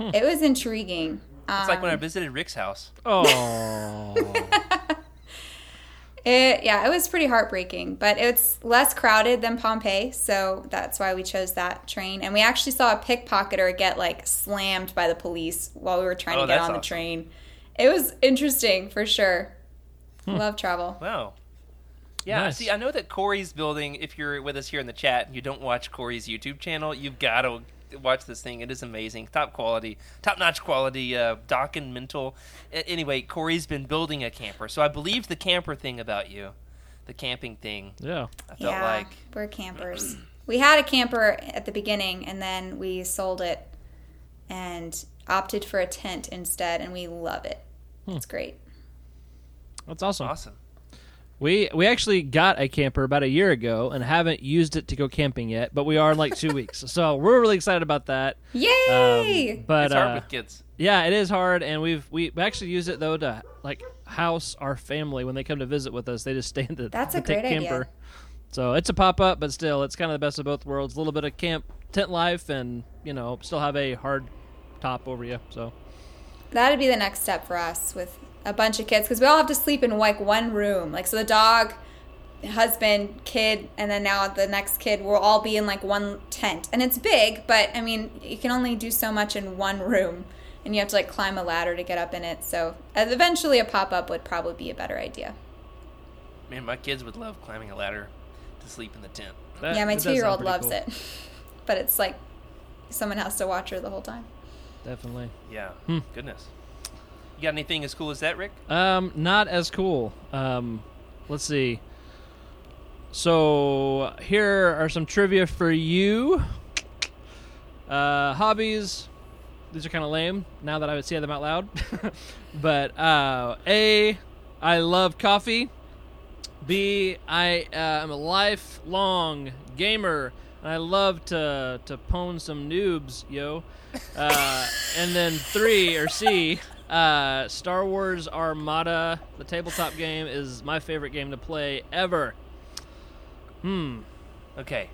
It was intriguing. Um, It's like when I visited Rick's house. Oh. It yeah, it was pretty heartbreaking, but it's less crowded than Pompeii, so that's why we chose that train. And we actually saw a pickpocketer get like slammed by the police while we were trying Oh, to get that's on the train. It was interesting for sure. Hmm. Love travel. Wow. Yeah, Nice. see, I know that Corey's building. If you're with us here in the chat and you don't watch Corey's YouTube channel, you've got to watch this thing. It is amazing, top quality, top notch quality, uh, dock and mental. A- anyway, Corey's been building a camper, so I believe the camper thing about you, the camping thing. yeah. I felt yeah, like we're campers. we had a camper at the beginning, and then we sold it and opted for a tent instead, and we love it. Hmm. It's great. That's awesome. awesome. We we actually got a camper about a year ago and haven't used it to go camping yet, but we are in like two weeks, so we're really excited about that. Yay! Um, but it's hard uh, with kids. yeah, it is hard, and we've we actually use it though to like house our family when they come to visit with us. They just stay in the That's the a great tent idea. camper. So it's a pop up, but still, it's kind of the best of both worlds. A little bit of camp tent life, and you know, still have a hard top over you. So That'd be the next step for us with a bunch of kids because we all have to sleep in like one room. Like so, the dog husband, kid, and then now the next kid will all be in like one tent. And it's big, but I mean, you can only do so much in one room. And you have to like climb a ladder to get up in it. So uh, eventually a pop up would probably be a better idea. Man, my kids would love climbing a ladder to sleep in the tent. That- yeah, my that does sound two year old loves cool. it. But it's like someone has to watch her the whole time. Definitely. Yeah. Hmm. Goodness. You got anything as cool as that, Rick? Um, not as cool. Um, let's see. So here are some trivia for you. Uh, hobbies. These are kind of lame now that I would say them out loud. but uh, A, I love coffee. B, I uh, am a lifelong gamer, and I love to to pwn some noobs, yo. Uh, and then three or C, uh, Star Wars Armada, the tabletop game, is my favorite game to play ever. Hmm. Okay.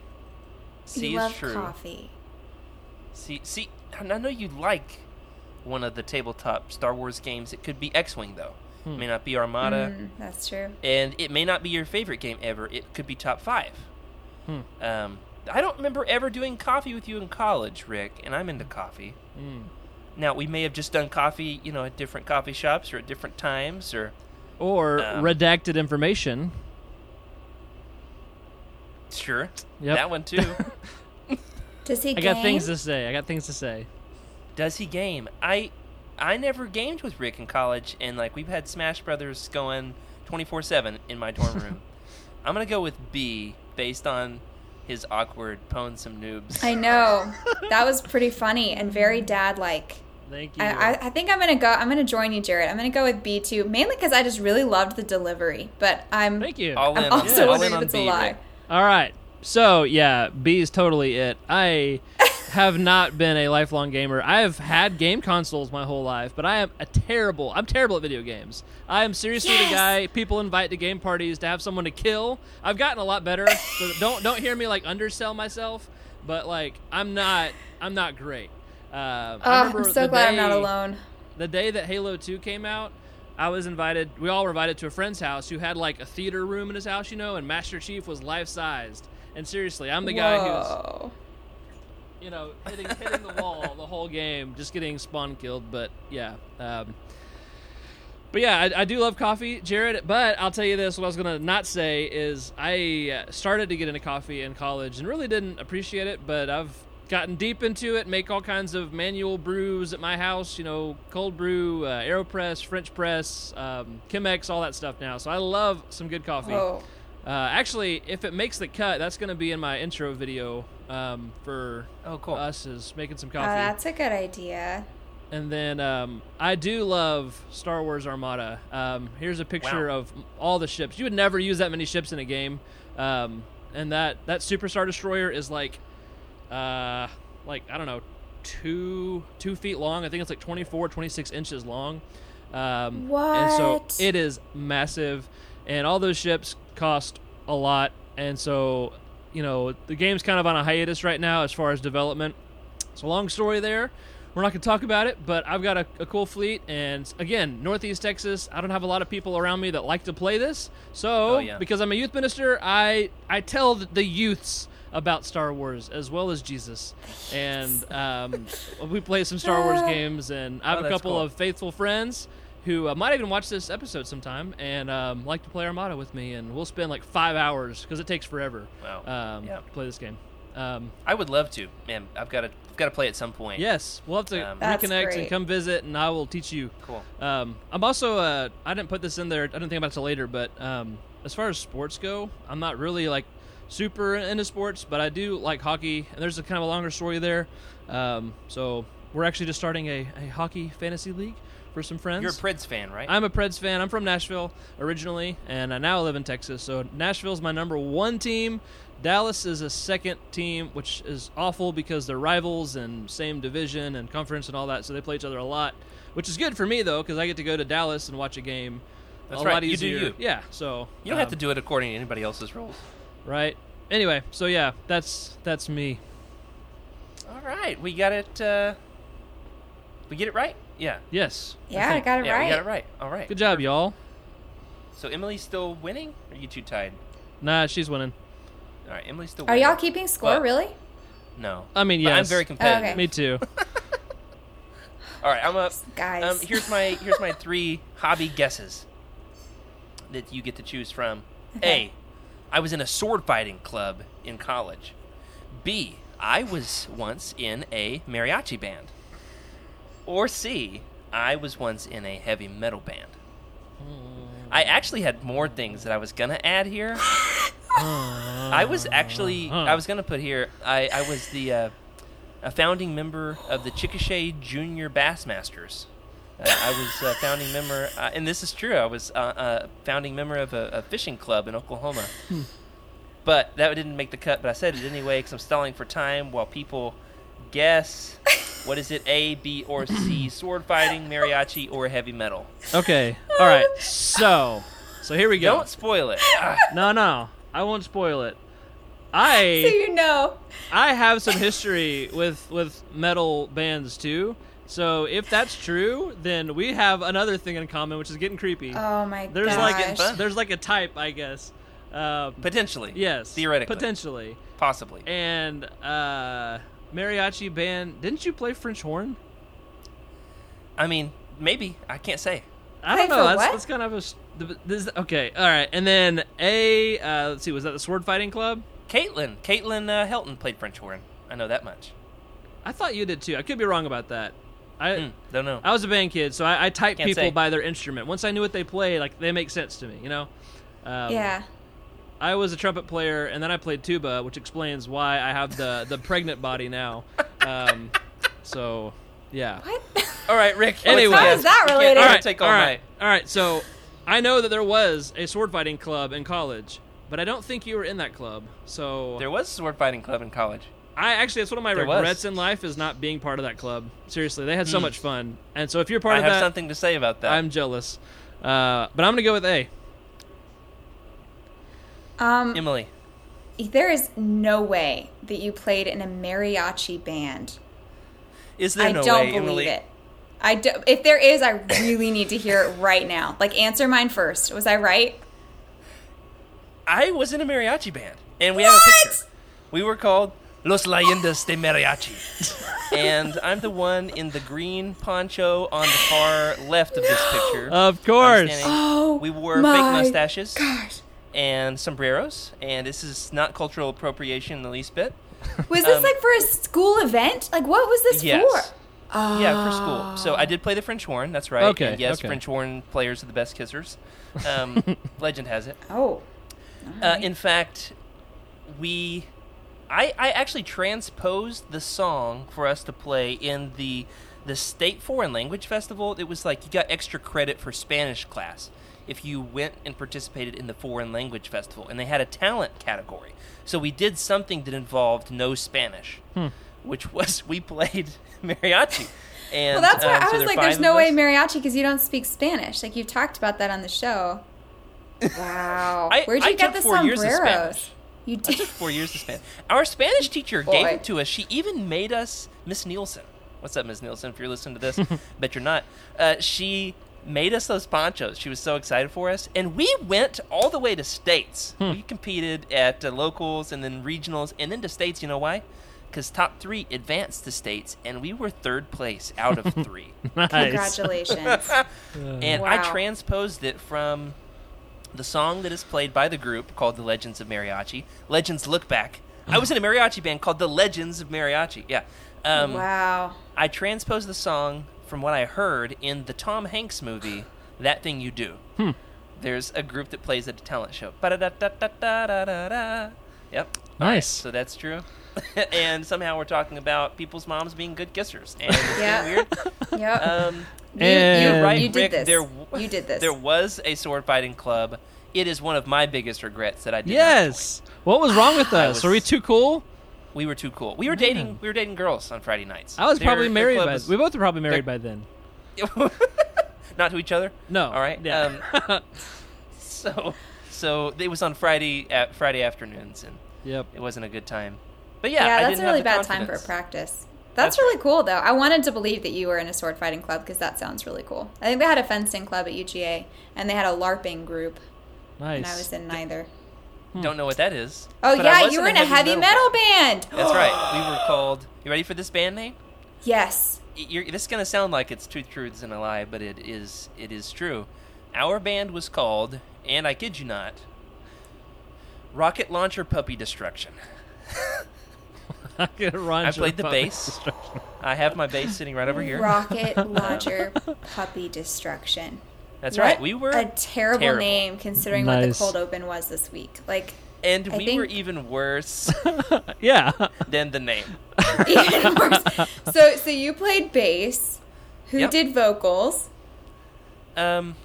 C you is love true. coffee. See, see, and I know you like one of the tabletop Star Wars games. It could be X-wing though. It may not be Armada, Mm, that's true. and it may not be your favorite game ever. It could be top five. Hmm. Um, I don't remember ever doing coffee with you in college, Rick, and I'm into coffee. Mm. Now we may have just done coffee, you know, at different coffee shops or at different times, or Or Um, redacted information. sure, Yep. that one too. Does he I game? got things to say. I got things to say. Does he game? I I never gamed with Rick in college, and like we've had Smash Brothers going twenty four seven in my dorm room. I'm gonna go with B based on his awkward pwn some noobs. I know. that was pretty funny and very dad like. Thank you. I, I, I think I'm gonna go. I'm gonna join you, Jared. I'm gonna go with B two, mainly because I just really loved the delivery. But I'm Thank you. All I'm on- also all wondering in if on it's B, a lie. Rick. All right. So yeah, B is totally it. I have not been a lifelong gamer. I have had game consoles my whole life, but I am a terrible. I'm terrible at video games. I am seriously the guy people invite to game parties to have someone to kill. I've gotten a lot better. So don't don't hear me like undersell myself, but like I'm not I'm not great. Uh, Oh, remember I'm so glad I'm not alone. the day that Halo 2 came out, I was invited. We all were invited to a friend's house who had like a theater room in his house, you know, and Master Chief was life sized. And seriously, I'm the guy who's you know hitting hitting the wall the whole game, just getting spawn killed. But yeah, um, but yeah, I, I do love coffee, Jared. But I'll tell you this: what I was gonna not say is I started to get into coffee in college and really didn't appreciate it, but I've gotten deep into it. Make all kinds of manual brews at my house. You know, cold brew, uh, Aeropress, French press, um, Chemex, all that stuff now. So I love some good coffee. Whoa. Uh, actually, if it makes the cut, that's going to be in my intro video um, for Oh, cool. us is making some Oh, coffee. that's a good idea. and then um, I do love Star Wars Armada. Um, here's a picture Wow. of all the ships. You would never use that many ships in a game. Um, and that that Super Star Destroyer is like, uh, like I don't know, two two feet long. I think it's like 24, 26 inches long. Um, And so it is massive, and all those ships cost a lot. And so, you know, the game's kind of on a hiatus right now as far as development. It's a long story there. We're not going to talk about it, but I've got a, a cool fleet. And again, Northeast Texas, I don't have a lot of people around me that like to play this. So, Oh, yeah. because I'm a youth minister, I, I tell the the youths about Star Wars as well as Jesus. And um, we play some Star Wars games, and I have Oh, a couple cool. of faithful friends who uh, might even watch this episode sometime and um, like to play Armada with me. And we'll spend like five hours because it takes forever Wow. um, Yeah. to play this game. Um, I would love to, man. I've got to got to play at some point. yes, we'll have to Um, That's reconnect and come visit, and I will teach you. Cool. Um, I'm also uh, I didn't put this in there. I didn't think about it till later, but um, as far as sports go, I'm not really like super into sports, but I do like hockey, and there's a kind of a longer story there. Um, so we're actually just starting a, a hockey fantasy league for some friends. You're a Preds fan, right? I'm a Preds fan. I'm from Nashville originally, and I now live in Texas. So Nashville's my number one team. Dallas is a second team, which is awful because they're rivals and same division and conference and all that. So they play each other a lot, which is good for me though because I get to go to Dallas and watch a game. That's a right. lot You do you. Yeah. So you don't have um, to do it according to anybody else's rules. Right. Anyway, so yeah, that's that's me. All right, we got it. Uh, we get it right. Yeah. Yes. Yeah, I think. got it yeah, right. we got it right. All right. Good job, y'all. So Emily's still winning? Or are you two tied? Nah, she's winning. All right, Emily's still. Are winning. y'all keeping score? But- really? No. I mean, yeah. I'm very competitive. Okay. Me too. All right, I'm up. Guys. Um, here's my here's my three hobby guesses that you get to choose from. Okay. A, I was in a sword fighting club in college. B, I was once in a mariachi band. Or C, I was once in a heavy metal band. I actually had more things that I was gonna add here. I was actually I was gonna put here. I I was the uh, a founding member of the Chickasha Junior Bassmasters. Uh, I was a founding member, uh, and this is true. I was uh, a founding member of a, a fishing club in Oklahoma. But that didn't make the cut. But I said it anyway because I'm stalling for time while people guess. What is it? A, B, or C? Sword fighting, mariachi, or heavy metal? Okay. All right. So, so here we go. Don't spoil it. No, no, I won't spoil it. I So I you know. I have some history with with metal bands too. So if that's true, then we have another thing in common, which is getting creepy. Oh my there's gosh. like there's like a type, I guess. Uh, potentially. yes, Theoretically. potentially. Possibly. And uh, mariachi band. Didn't you play French horn? I mean, maybe. I can't say. I don't know. for That's, what? that's kind of a. s- th- This, okay, all right, and then a. Uh, let's see, was that the sword fighting club? Caitlin. Caitlin uh, Helton played French horn. I know that much. I thought you did too. I could be wrong about that. I Hmm, don't know. I was a band kid, so I, I type Can't people say. by their instrument. Once I knew what they play, like they make sense to me, you know. Um, yeah. I was a trumpet player, and then I played tuba, which explains why I have the the pregnant body now. Um, so, yeah. What? All right, Rick. Anyway. How is that related? we All can't right, take all, all right, night. all right. So, I know that there was a sword fighting club in college, but I don't think you were in that club. So, There was a sword fighting club in college. I actually that's one of my There was. regrets in life is not being part of that club. Seriously, they had so much fun, and so if you're part Hmm. I of have something to say about that. I'm jealous. Uh, but I'm gonna go with A. Um, Emily. there is no way that you played in a mariachi band. Is there I no don't way, believe Emily? it. I do, if there is, I really need to hear it right now. Like, answer mine first. Was I right? I was in a mariachi band, and we have a picture. We were called Los Leyendas de Mariachi, and I'm the one in the green poncho on the far left of this picture. Of course. Oh, we wore fake mustaches Gosh. and sombreros, and this is not cultural appropriation in the least bit. Was this Um, like for a school event? Like, what was this Yes. for? Yeah, for school. So I did play the French horn. That's right. Okay, And yes, okay. French horn players are the best kissers. Um, legend has it. Oh. Uh, in fact, we, I, I actually transposed the song for us to play in the the state foreign language festival. It was like you got extra credit for Spanish class if you went and participated in the foreign language festival, and they had a talent category. So we did something that involved no Spanish, which was we played mariachi. And Well, that's why um, I was there like, there's no way mariachi because you don't speak Spanish. Like, you've talked about that on the show. Wow. I- Where'd I you get the four years of sombreros? Spanish. You I took four years to Spanish. Our Spanish teacher Boy. gave it to us. She even made us Miss Nielsen. What's up, Miss Nielsen? If you're listening to this, bet you're not. Uh, she made us those ponchos. She was so excited for us, and we went all the way to states. We competed at uh, locals and then regionals, and then to states. You know why? Because top three advanced to states, and we were third place out of three. nice. Congratulations. And I transposed it from the song that is played by the group called The Legends of Mariachi. Legends Look Back. I was in a mariachi band called The Legends of Mariachi. Yeah. Um, wow. I transposed the song from what I heard in the Tom Hanks movie, That Thing You Do. There's a group that plays at a talent show. Yep. Nice. So that's true. and somehow we're talking about people's moms being good kissers. And it's Yeah. weird. Yep. Um, you, And- you, you're right, you did Rick. this. There, w- you did this. There was a sword fighting club. It is one of my biggest regrets that I did. not Yes. What was wrong with us? was- Were we too cool? we were too cool. We were dating. We were dating girls on Friday nights. I was Their- probably married by. was- We both were probably married by then. not to each other. No. All right. Yeah. Um, so, so it was on Friday at Friday afternoons, and yep. it wasn't a good time. But yeah, yeah, I that's didn't a really have the bad time for a practice. That's, That's really cool, though. I wanted to believe that you were in a sword fighting club because that sounds really cool. I think they had a fencing club at UGA, and they had a LARPing group, Nice. and I was in neither. Hmm. Don't know what that is. Oh yeah, you were in a heavy metal band. That's right. We were called. You ready for this band name? Yes. You're, this is gonna sound like it's two truths and a lie, but it is. It is true. Our band was called, and I kid you not, Rocket Launcher Puppy Destruction. I I played the bass. I have my bass sitting right over here. Rocket launcher puppy destruction. That's What right. We were, a terrible, terrible. name considering what the cold open was this week. Like and I we think- were even worse Yeah. than the name. even worse. So so you played bass. Who Yep. did vocals? Um,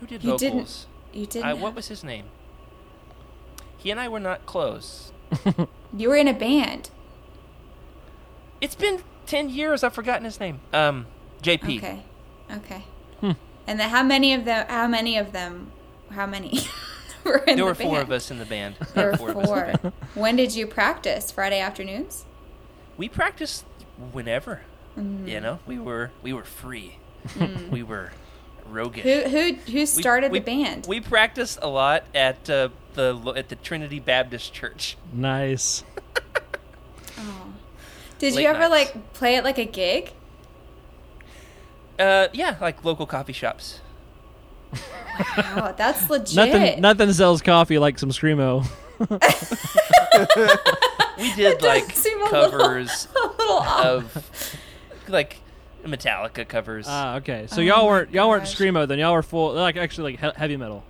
who did You vocals? didn't- You didn't. I, what was his name? He and I were not close. you were in a band. It's been ten years. I've forgotten his name. Um, JP. Okay. Okay. Hmm. And then how many of them? How many of them? How many were in There the were four band? of us in the band. There were Four of the four. when did you practice? Friday afternoons. We practiced whenever. Mm. You know, we were we were free. we were roguish. Who who who started we- the band? We practiced a lot at uh, the at the Trinity Baptist Church. Nice. oh. Did you ever nights. like play it like a gig? Uh, yeah, like local coffee shops. Wow, that's legit. Nothing. Nothing sells coffee like some screamo. We did like seem a covers little, a little of like Metallica covers. Ah, okay. So Oh y'all weren't y'all weren't screamo then. Y'all were full like actually like he- heavy metal.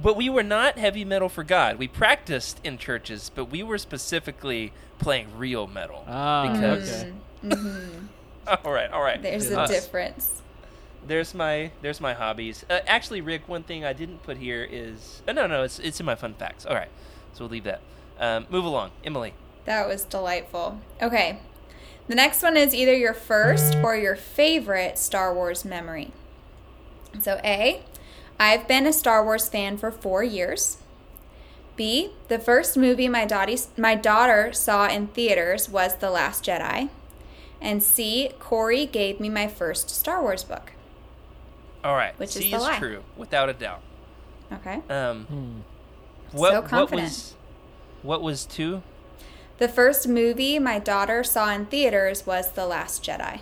But we were not heavy metal for God. We practiced in churches, but we were specifically playing real metal. Ah, because okay. all right, all right. There's a difference. There's my there's my hobbies. Uh, actually, Rick, one thing I didn't put here is uh, no no it's it's in my fun facts. All right, so we'll leave that. Um, move along, Emily. That was delightful. Okay. The next one is either your first or your favorite Star Wars memory. So, A, I've been a Star Wars fan for four years. B, the first movie my, daughty, my daughter saw in theaters was The Last Jedi. And C, Corey gave me my first Star Wars book. All right, Which is C the is lie. true without a doubt. Okay. Um, Hmm. what, So what confident. was what was two? The first movie my daughter saw in theaters was The Last Jedi.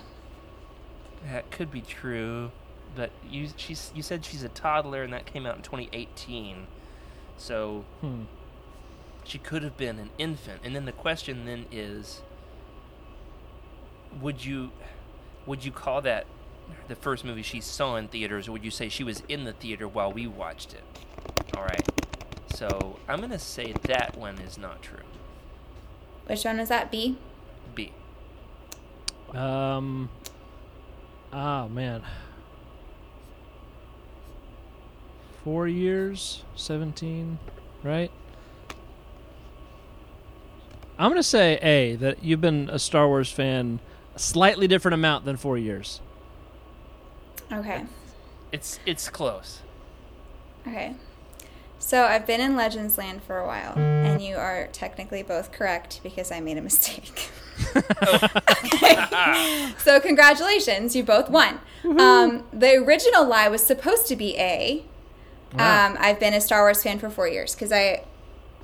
That could be true, but you she's you said she's a toddler and that came out in 2018, so Hmm. she could have been an infant. And then the question then is, would you would you call that the first movie she saw in theaters, or would you say she was in the theater while we watched it? All right, so I'm gonna say that one is not true. Which one was that? B? B. Um. Oh man. Four years, seventeen, right? I'm gonna say A that you've been a Star Wars fan a slightly different amount than four years. Okay. It's it's close. Okay. So I've been in Legends Land for a while, and you are technically both correct because I made a mistake. so congratulations, you both won. Um, the original lie was supposed to be A. Wow. Um, I've been a Star Wars fan for four years because I,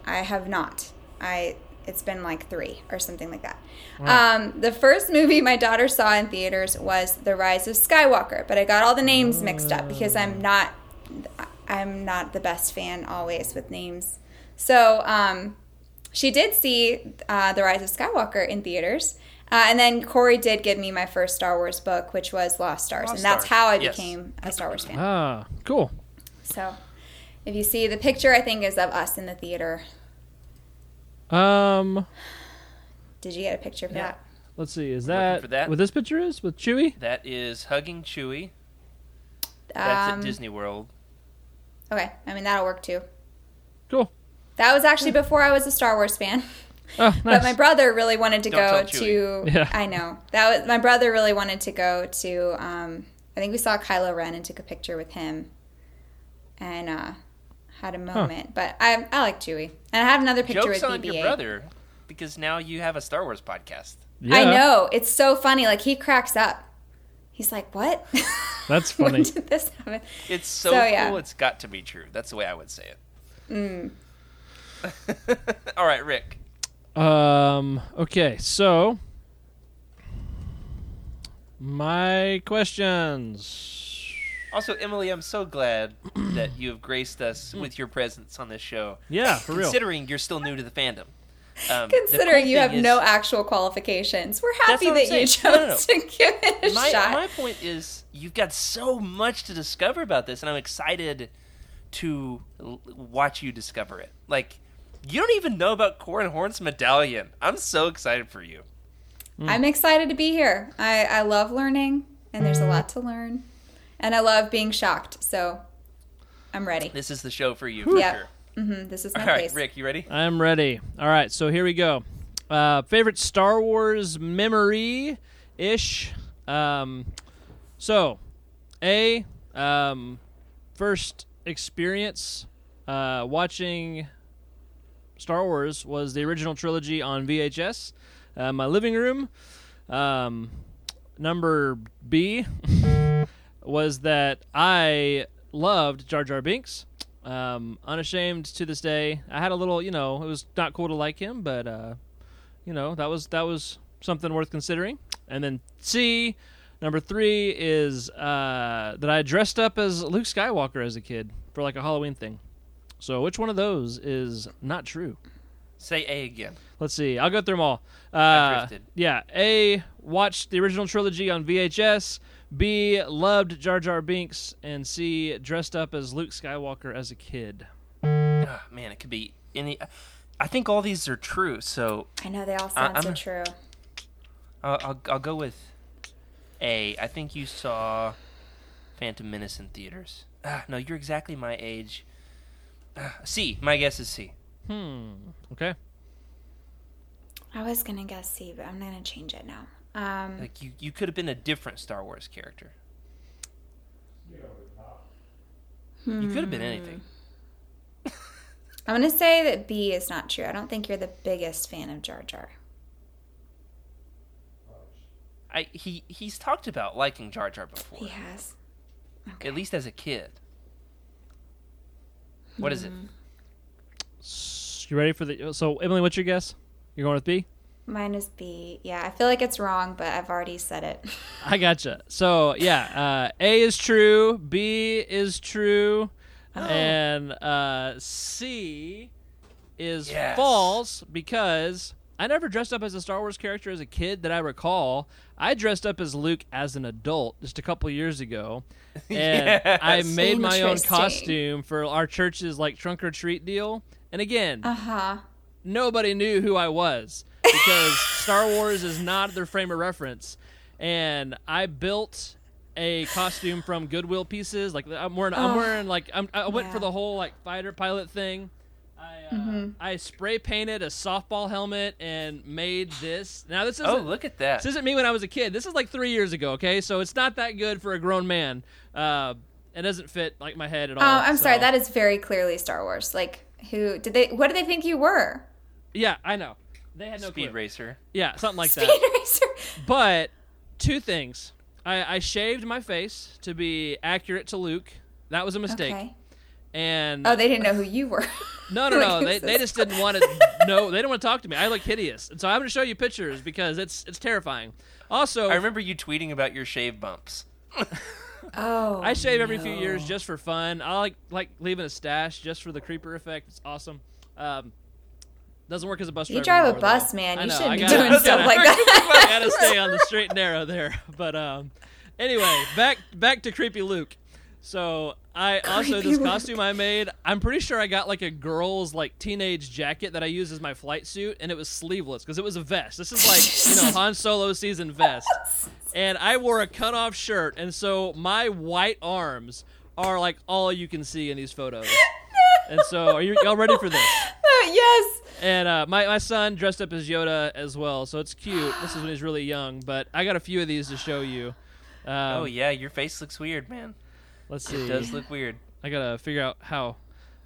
I have not. I it's been like three or something like that. Um, the first movie my daughter saw in theaters was The Rise of Skywalker, but I got all the names mixed up because I'm not I'm not the best fan always with names. So um, she did see uh, The Rise of Skywalker in theaters. Uh, and then Corey did give me my first Star Wars book, which was Lost Stars. Lost and that's Stars, how I yes. became a Star Wars fan. Ah, cool. So if you see the picture, I think is of us in the theater. Um, Did you get a picture for Yeah. that? let's see. Is that, for that? what this picture is with Chewie? That is hugging Chewie. That's Um, at Disney World. Okay, I mean that'll work too. Cool. That was actually before I was a Star Wars fan. Oh, nice. But my brother really wanted to Don't go to. Yeah. I know that was my brother really wanted to go to. Um, I think we saw Kylo Ren and took a picture with him, and uh, had a moment. But I I like Chewie, and I have another picture Jokes with on BB-8. your brother, because now you have a Star Wars podcast. yeah, I know it's so funny. Like he cracks up. He's like, "What? That's when funny. did this happen?" It's so, So, cool. yeah. It's got to be true. That's the way I would say it. All right, Rick. Um. Okay. So, my questions. Also, Emily, I'm so glad that you have graced us with your presence on this show. Yeah, for real. Considering you're still new to the fandom. Um, Considering cool you have is- no actual qualifications, we're happy that I'm you saying. No, no, chose to give it a my, shot. my point is you've got so much to discover about this and i'm excited to l- watch you discover it like you don't even know about Corran Horn's medallion. I'm so excited for you. I'm excited to be here. I, I love learning, and there's a lot to learn. And I love being shocked, so I'm ready. This is the show for you, for Yeah. sure. hmm this is my All right, place. Rick, you ready? I'm ready. All right, so here we go. Uh, favorite Star Wars memory ish. Um, so, A, um, first experience uh, watching Star Wars was the original trilogy on VHS. Uh, my living room. Um, number B was that I loved Jar Jar Binks. Um, unashamed to this day. I had a little, you know, it was not cool to like him, but uh, you know, that was that was something worth considering. And then C, number three is uh, that I dressed up as Luke Skywalker as a kid for like a Halloween thing. So which one of those is not true? Say A again. Let's see. I'll go through them all. Uh. Yeah. A. Watched the original trilogy on VHS. B. Loved Jar Jar Binks. And C. Dressed up as Luke Skywalker as a kid. Ah, man, it could be any. I think all these are true, so I know they all sound so I'm- true. I'll, I'll, I'll go with A. I think you saw Phantom Menace in theaters. Ah, no, you're exactly my age. Ah, C. My guess is C. Hmm. Okay. I was gonna guess C, but I'm gonna change it now. Um, Like you, you could have been a different Star Wars character. You could have been anything. I'm gonna say that B is not true. I don't think you're the biggest fan of Jar Jar. I he he's talked about liking Jar Jar before, He has. at least as a kid. What is it? S- You ready for the? So Emily, what's your guess? You're going with B. Mine is B. Yeah, I feel like it's wrong, but I've already said it. I gotcha. So yeah, uh, A is true. B is true. And uh, C is Yes. false because I never dressed up as a Star Wars character as a kid that I recall. I dressed up as Luke as an adult just a couple years ago, and I made my own costume for our church's like trunk or treat deal. And again, Uh huh. nobody knew who I was because Star Wars is not their frame of reference. And I built a costume from Goodwill pieces. Like I'm wearing, I'm Oh. wearing like I'm, I went for the whole like fighter pilot thing. I, uh, Mm-hmm. I spray painted a softball helmet and made this. Now this isn't Oh, look at that! this isn't me when I was a kid. This is like three years ago. Okay, so it's not that good for a grown man. Uh, it doesn't fit like my head at all. Oh, I'm sorry. That is very clearly Star Wars. Like, who did they? What did they think you were? yeah, I know. They had no Speed clue. racer. Yeah, something like Speed that. Racer. But two things. I, I shaved my face to be accurate to Luke. That was a mistake. Okay. And Oh, they didn't know who you were. no, no, no. They, they just didn't want to. No, they didn't want to talk to me. I look hideous, and so I'm going to show you pictures because it's it's terrifying. Also, I remember you tweeting about your shave bumps. Oh. I shave every few years just for fun. I like like leaving a stash just for the creeper effect. It's awesome. Um, doesn't work as a bus driver. You drive a bus, though. man. You know, shouldn't be gotta- doing stuff like that. I gotta stay on the straight and narrow there. But um, anyway, back back to creepy Luke. So I also Creepy this Luke. costume I made. I'm pretty sure I got like a girl's like teenage jacket that I used as my flight suit, and it was sleeveless because it was a vest. This is like you know Han Solo season vest, and I wore a cut off shirt, and so my white arms are like all you can see in these photos. And so, are you y'all ready for this? yes. And uh, my my son dressed up as Yoda as well, so it's cute. This is when he's really young, but I got a few of these to show you. Um, oh yeah, your face looks weird, man. Let's see. It does look weird. I gotta figure out how.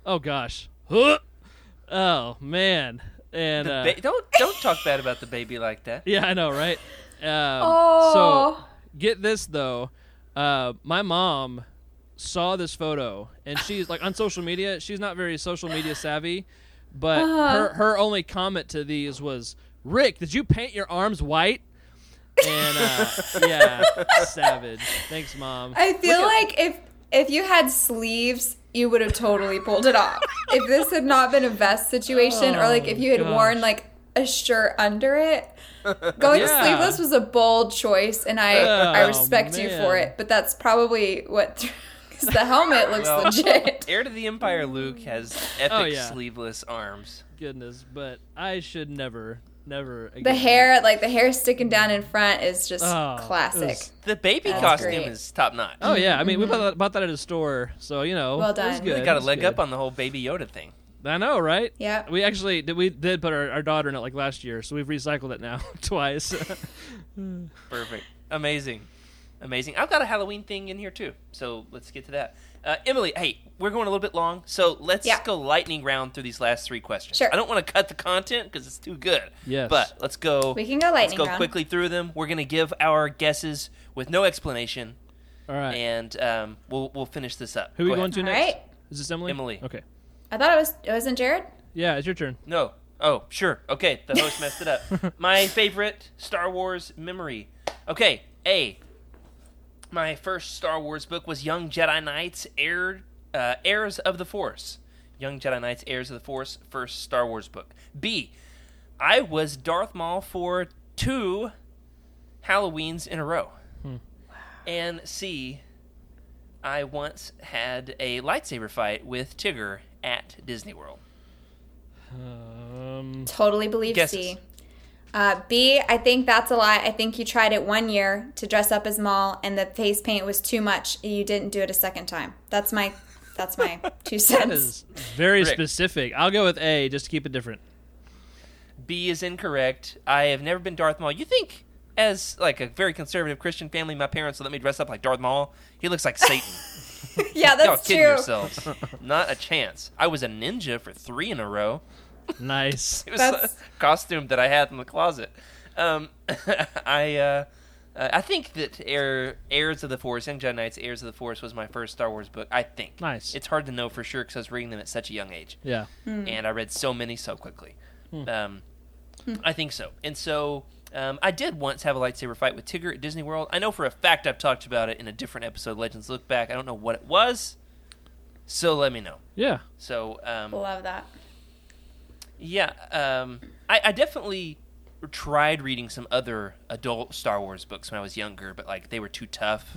Oh gosh. Oh man. And uh, ba- don't don't talk bad about the baby like that. yeah, I know, right? Um, Oh. So get this though, uh, my mom saw this photo, and she's like on social media. She's not very social media savvy, but Uh-huh. her her only comment to these was, "Rick, did you paint your arms white?" And uh, yeah, savage. Thanks, mom. I feel like if if you had sleeves, you would have totally pulled it off. if this had not been a vest situation, or like if you had Oh, worn like a shirt under it, going Yeah. sleeveless was a bold choice, and I I Oh, respect you for it. But that's probably what. Because the helmet looks Well, legit. Heir to the Empire Luke has oh, epic Oh, yeah. sleeveless arms. Goodness, but I should never, never. Again. The hair, like the hair sticking down in front, is just Oh, classic. was- The baby That's costume great. is top notch. Oh yeah, I mean we mm-hmm. bought that, bought that at a store, so you know. Well it was done. good. They got a leg good. up on the whole Baby Yoda thing. I know, right? Yeah. We actually did. We did put our, our daughter in it like last year, so we've recycled it now twice. Perfect. Amazing. Amazing. I've got a Halloween thing in here too, so let's get to that. Uh, Emily, hey, we're going a little bit long, so let's Yeah. go lightning round through these last three questions. Sure. I don't want to cut the content because it's too good. Yes. But let's go. We can go lightning. Let's go round. quickly through them. We're gonna give our guesses with no explanation, All right. and um, we'll we'll finish this up. Who are we Go going ahead. to All next? right. Is this Emily? Emily. Okay. I thought it was. It wasn't Jared. Yeah, it's your turn. No. Oh, sure. Okay, the host messed it up. My favorite Star Wars memory. Okay, A. My first Star Wars book was Young Jedi Knights, Heir, uh, Heirs of the Force. Young Jedi Knights, Heirs of the Force, first Star Wars book. B. I was Darth Maul for two Halloweens in a row. And C. I once had a lightsaber fight with Tigger at Disney World. Um, Totally believe Guesses. C. Uh, B, I think that's a lie. I think you tried it one year to dress up as Maul, and the face paint was too much. You didn't do it a second time. That's my, that's my two cents. is very Rick. specific. I'll go with A just to keep it different. B is incorrect. I have never been Darth Maul. You think, as like a very conservative Christian family, my parents would let me dress up like Darth Maul? He looks like Satan. yeah, Y'all that's kidding true. yourselves? Not a chance. I was a ninja for three in a row. Nice. It was That's- a costume that I had in the closet. Um, I uh, uh, I think that Heir, Heirs of the Force, Young Jedi Knights, Heirs of the Force was my first Star Wars book. I think. Nice. It's hard to know for sure because I was reading them at such a young age. Yeah. and I read so many so quickly. Hmm. Um, I think so. And so um, I did once have a lightsaber fight with Tigger at Disney World. I know for a fact I've talked about it in a different episode, Legends Look Back. I don't know what it was, so let me know. Yeah. So um, Love that. Yeah, um, I, I definitely tried reading some other adult Star Wars books when I was younger, but like they were too tough.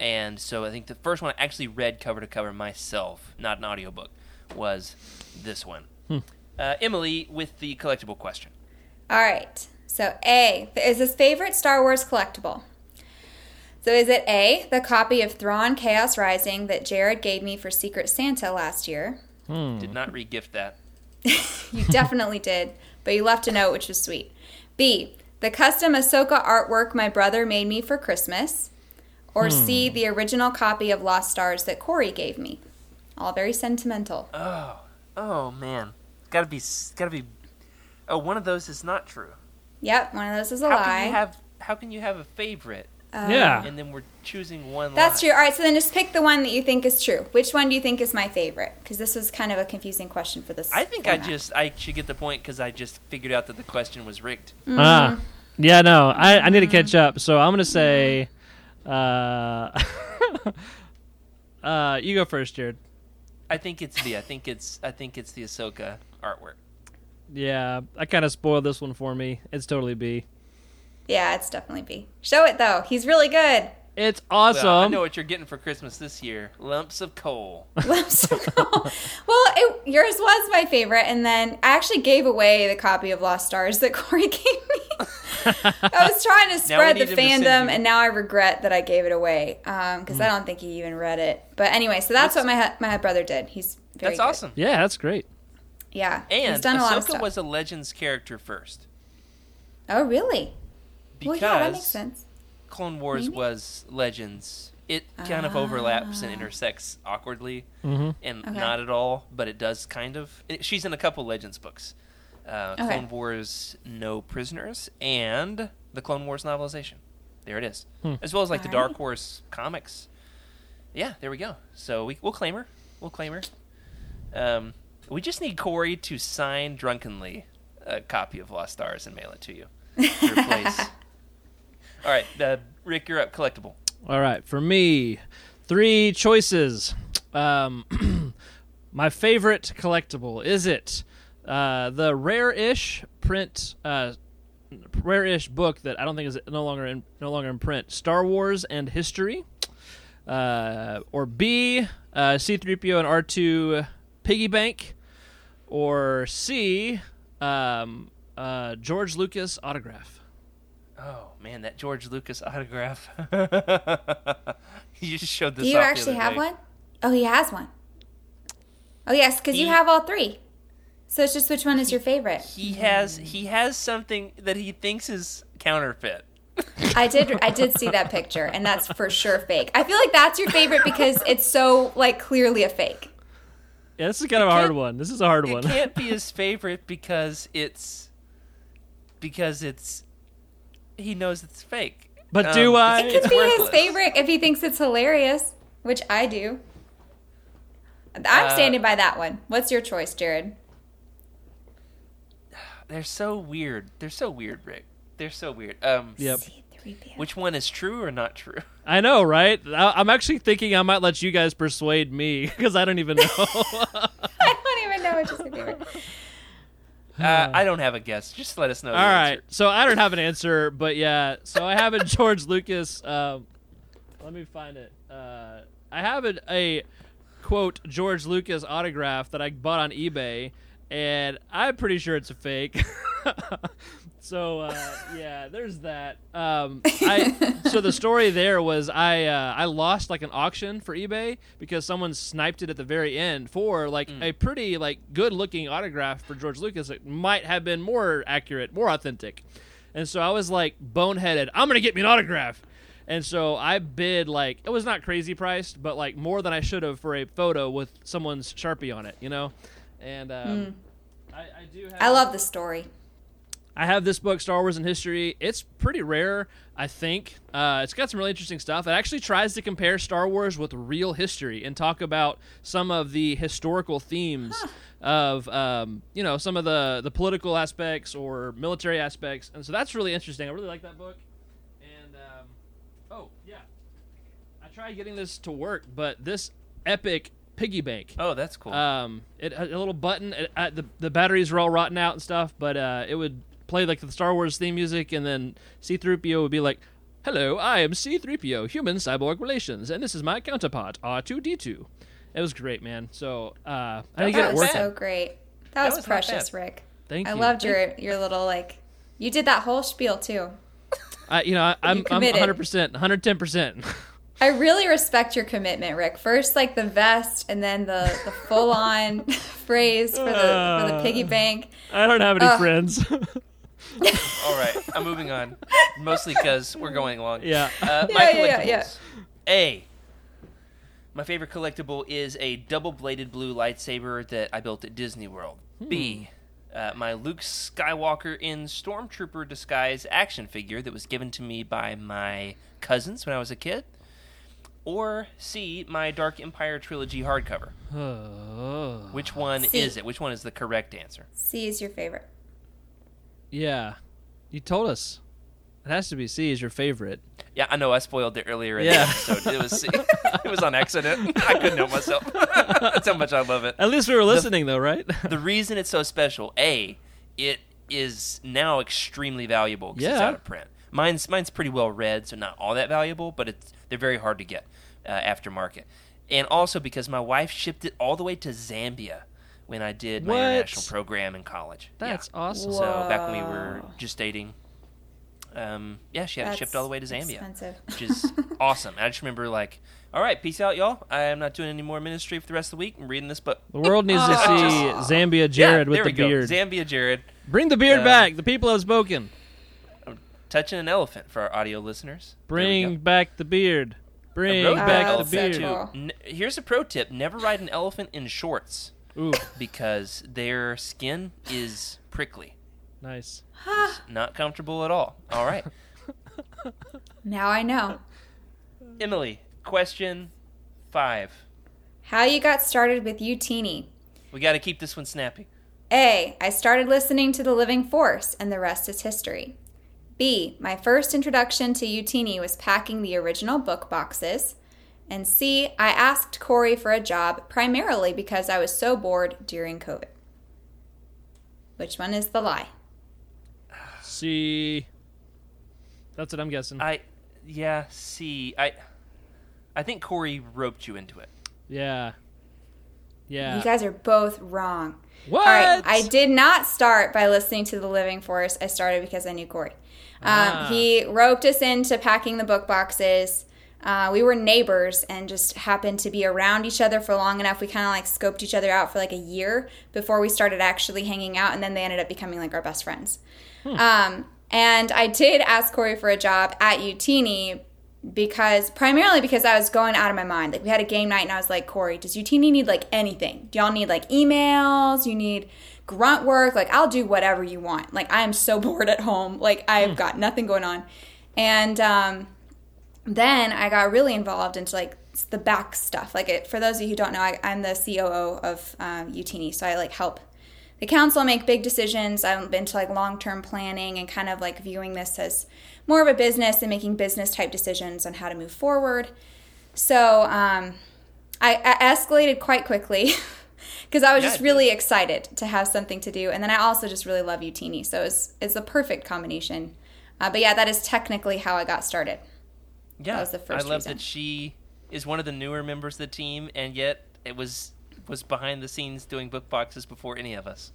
And so I think the first one I actually read cover to cover myself, not an audiobook, was this one. Uh, Emily with the collectible question. All right. So A is his favorite Star Wars collectible. So is it A, the copy of Thrawn Chaos Rising that Jared gave me for Secret Santa last year? Did not regift that. You definitely did, but you left a note, which was sweet. B, the custom Ahsoka artwork my brother made me for Christmas. Or C, hmm. the original copy of Lost Stars that Corey gave me. All very sentimental. Oh, oh man, gotta be, gotta be. Oh, one of those is not true. Yep, one of those is a How lie. can you have? How can you have a favorite yeah. and then we're choosing one? That's lie? true. All right, so then just pick the one that you think is true. Which one do you think is my favorite? Because this was kind of a confusing question for this. I think I just I should get the point because I just figured out that the question was rigged. Ah. Yeah. No. I, I need to catch up. So I'm gonna say. Uh. uh. You go first, Jared. I think it's the I think it's I think it's the Ahsoka artwork. Yeah. I kind of spoiled this one for me. It's totally B. Yeah, it's definitely B. Show it though. He's really good. It's awesome. Well, I know what you're getting for Christmas this year: lumps of coal. Lumps of coal. well, it, yours was my favorite, and then I actually gave away the copy of Lost Stars that Corey gave me. I was trying to spread the need him to send fandom, and now I regret that I gave it away um, because I mm. don't think he even read it. But anyway, so that's what my my brother did. He's very That's good. awesome. yeah. That's great. Yeah, And he's done a lot of Ahsoka stuff. was a Legends character first oh, really? Because well, yeah, that makes sense. Clone Wars Maybe. was Legends. It kind of overlaps and intersects awkwardly, Mm-hmm. and Okay. not at all, but it does kind of. It, she's in a couple Legends books. Uh, Okay. Clone Wars No Prisoners and the Clone Wars novelization. There it is. As well as like the Alright. Dark Horse comics. Yeah, there we go. So we, we'll claim her. We'll claim her. Um, We just need Corey to sign drunkenly a copy of Lost Stars and mail it to you. To replace. All right, uh, Rick, you're up. Collectible. All right, for me, three choices. Um, my favorite collectible is it uh, the rare-ish print, uh, rare-ish book that I don't think is no longer in no longer in print. Star Wars and History, uh, or B, uh, C-3PO and R2 Piggy Bank, or C, um, uh, George Lucas autograph. Oh man, that George Lucas autograph. you just showed this. Do you off the actually other have day. one? Oh, he has one. Oh yes, because you have all three. So it's just which one is your favorite? He has he has something that he thinks is counterfeit. I did I did see that picture, and that's for sure fake. I feel like that's your favorite because it's so like clearly a fake. Yeah, this is kind of a hard one. This is a hard It one. It can't be his favorite because it's because it's he knows it's fake. But do I? It could be his favorite if he thinks it's hilarious, which I do. I'm Uh, standing by that one. What's your choice, Jared? They're so weird. They're so weird, Rick. They're so weird. Um, Yep. Which one is true or not true? I know, right? I, I'm actually thinking I might let you guys persuade me because I don't even know. I don't even know which is your favorite. Uh, I don't have a guess. Just let us know. All right, answer. so I don't have an answer, but yeah, so I have a George Lucas. Um, let me find it. Uh, I have a, a quote George Lucas autograph that I bought on eBay, and I'm pretty sure it's a fake. so uh, yeah, there's that. Um, I so the story there was I uh, I lost like an auction for eBay because someone sniped it at the very end for like a pretty like good looking autograph for George Lucas. It might have been more accurate, more authentic. And so I was like boneheaded. I'm gonna get me an autograph. And so I bid like it was not crazy priced, but like more than I should have for a photo with someone's sharpie on it, you know. And um, I, I do. Have, I love the story. I have this book, Star Wars and History. It's pretty rare, I think. Uh, it's got some really interesting stuff. It actually tries to compare Star Wars with real history and talk about some of the historical themes of, um, you know, some of the the political aspects or military aspects. And so that's really interesting. I really like that book. And um, oh yeah, I tried getting this to work, but this epic piggy bank Oh, that's cool. um, it a little button. It, uh, the the batteries were all rotten out and stuff, but uh, it would play like the Star Wars theme music, and then C-3PO would be like, "Hello, I am C-3PO, human cyborg relations, and this is my counterpart R2D2." It was great, man. So uh, I didn't get That it was working. so great. That, was, was precious. Rick. Thank I you. I loved your your little like. You did that whole spiel too. I, you know, I, I'm I'm 100 percent, 110 percent. I really respect your commitment, Rick. First, like the vest, and then the, the full on phrase for the for the piggy bank. I don't have any Ugh. friends. All right, I'm moving on. Mostly because we're going along. yeah. Uh, my Yeah, collectibles. yeah, yeah, A. My favorite collectible is a double-bladed blue lightsaber that I built at Disney World. B. Uh, my Luke Skywalker in Stormtrooper disguise action figure that was given to me by my cousins when I was a kid. Or C. My Dark Empire trilogy hardcover. Oh. Which one C. is it? Which one is the correct answer? C is your favorite. Yeah. You told us. It has to be C is your favorite. Yeah, I know. I spoiled it earlier in Yeah. the episode. It was it was on accident. I couldn't help myself. That's how much I love it. At least we were listening, though, right? The reason it's so special, a, it is now extremely valuable because it's out of print. Mine's mine's pretty well read, so not all that valuable, but it's they're very hard to get uh, aftermarket. And also because my wife shipped it all the way to Zambia when I did my What? international program in college. Yeah. That's awesome. So back when we were Whoa. just dating, um, yeah, she had it shipped all the way to Zambia, expensive. which is awesome. And I just remember like, all right, peace out, y'all. I am not doing any more ministry for the rest of the week. I'm reading this book. The world needs to Aw. see Zambia Jared yeah, with there the we go. beard. Zambia Jared Bring the beard Uh, back. The people have spoken. touching an elephant for our audio listeners. There we Bring back the beard. Bring road back the so beard. cool. N- here's a pro tip: never ride an elephant in shorts Ooh, because their skin is prickly, nice. not comfortable at all. All right, Now I know Emily. Question five. how you got started with Utini. We got to keep this one snappy. A. I started listening to The Living Force, and the rest is history. B. My first introduction to Utini was packing the original book boxes. And C. I asked Corey for a job primarily because I was so bored during COVID. Which one is the lie? See, that's what I'm guessing. I, yeah. See, I, I think Corey roped you into it. yeah, yeah. You guys are both wrong. what? All right, I did not start by listening to The Living Force. I started because I knew Corey. Um, Ah. He roped us into packing the book boxes. Uh, we were neighbors and just happened to be around each other for long enough. We kind of like scoped each other out for like a year before we started actually hanging out, and then they ended up becoming like our best friends. Um, and I did ask Corey for a job at Utini because primarily because I was going out of my mind. Like we had a game night and I was like, Corey, does Utini need like anything? Do y'all need like emails? You need grunt work? Like I'll do whatever you want. Like I am so bored at home. Like I've got nothing going on. And um, then I got really involved into like the back stuff. Like it, for those of you who don't know, I, I'm the COO of um, Utini, so I like help the council make big decisions. I'm into like long term planning and kind of like viewing this as more of a business and making business type decisions on how to move forward. So um, I, I escalated quite quickly because I was Yeah, just really excited to have something to do, and then I also just really love Utini, so it's it's a perfect combination. Uh, but yeah, that is technically how I got started. Yeah, that was the first I love reason. that she is one of the newer members of the team, and yet it was was behind the scenes doing book boxes before any of us.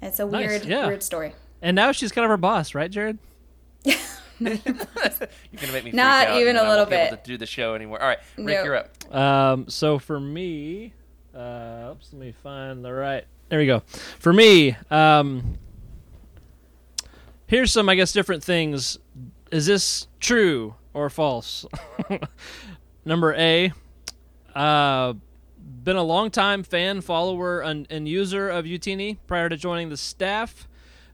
It's a Nice, weird, yeah. weird story. and now she's kind of her boss, right, Jared? You're gonna make me freak Not out, even and a I won't little be able bit. to do the show anymore. All right, Rick, No. you're up. Um, so for me, uh, oops, let me find the right. There we go. For me, um, here's some, I guess, different things. Is this true or false? Number A, uh, been a long time fan, follower, and, and user of Utini prior to joining the staff.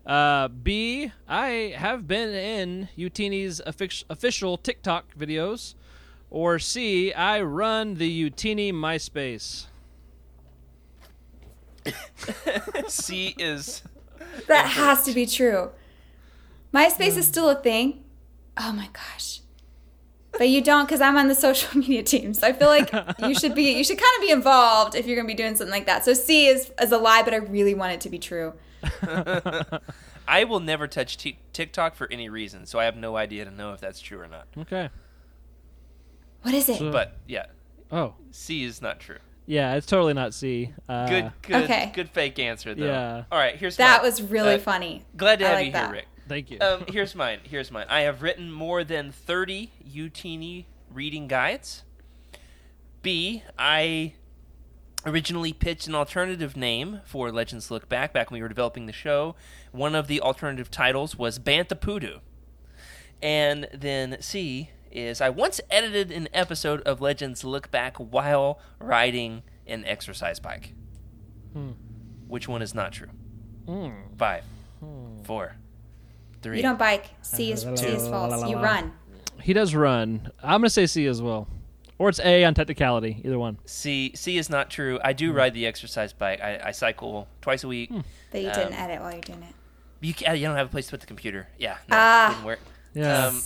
Uh, B, I have been in Utini's offic- official TikTok videos. Or C, I run the Utini MySpace. C is That has to be true. MySpace is still a thing. Oh my gosh. But you don't because I'm on the social media team. So I feel like you should be you should kind of be involved if you're gonna be doing something like that. So C is is a lie, but I really want it to be true. I will never touch t- TikTok for any reason, so I have no idea to know if that's true or not. Okay. What is it? So- But yeah, Oh, C is not true. yeah, it's totally not C. Uh, Good, good, Okay. good fake answer though. Yeah. All right, here's that mine. was really Uh, funny. Glad to I have like you that. here, Rick. Thank you. Um, here's mine. Here's mine. I have written more than 30 Utini reading guides. B. I originally pitched an alternative name for Legends Look Back back when we were developing the show. One of the alternative titles was Bantapudu. And then C is I once edited an episode of Legends Look Back while riding an exercise bike. Hmm. Which one is not true? Five, four, three. You don't bike. C is C is false. You run. he does run. I'm gonna say C as well, or it's A on technicality. Either one. C C is not true. I do ride the exercise bike. I, I cycle twice a week. But you didn't Um, edit while you're doing it. You ca you don't have a place to put the computer. Yeah, no, Ah. didn't work. Yeah. Um,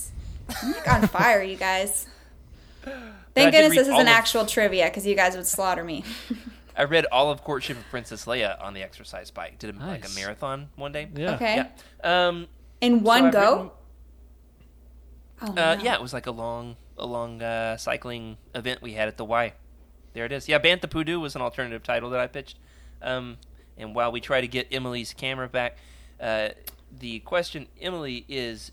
You're on fire, you guys. Thank did goodness read this is all an of- actual trivia because you guys would slaughter me. I read all of Courtship of Princess Leia on the exercise bike. Did a, like a marathon one day. yeah. Okay. Yeah. Um. In one I've go? written- oh, Uh, no. yeah, it was like a long, a long uh, cycling event we had at the Y. There it is. Yeah, Bantapudu was an alternative title that I pitched. Um, and while we try to get Emily's camera back, uh, the question, Emily, is: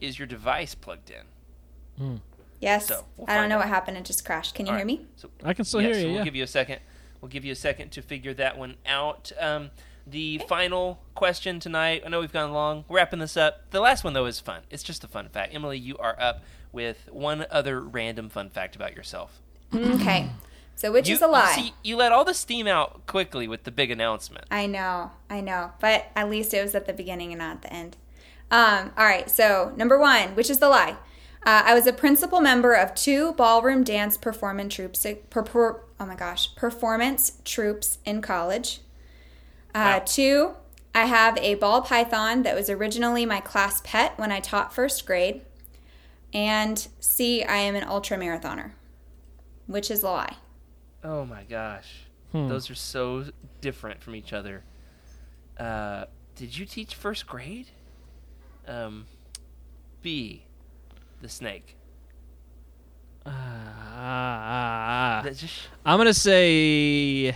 Is your device plugged in? Yes. So, we'll I don't know out. what happened. It just crashed. Can you All hear right. me? So I can still yeah, hear so you. we'll give you a second. We'll give you a second to figure that one out. Um, the final question tonight. I know we've gone long. We're wrapping this up. The last one though is fun. It's just a fun fact. Emily, you are up with one other random fun fact about yourself. Okay. So which you, is a lie? You, see, you let all the steam out quickly with the big announcement. I know, I know, but at least it was at the beginning and not at the end. Um, all right, so number one, which is the lie? Uh, I was a principal member of two ballroom dance performance troops. Per, per, oh my gosh, performance troops in college. Uh, Wow. Two, I have a ball python that was originally my class pet when I taught first grade. And C, I am an ultra marathoner, which is a lie. Oh my gosh. Hmm. Those are so different from each other. Uh, did you teach first grade? Um, B, the snake. Ah, ah, ah. That just I'm gonna say,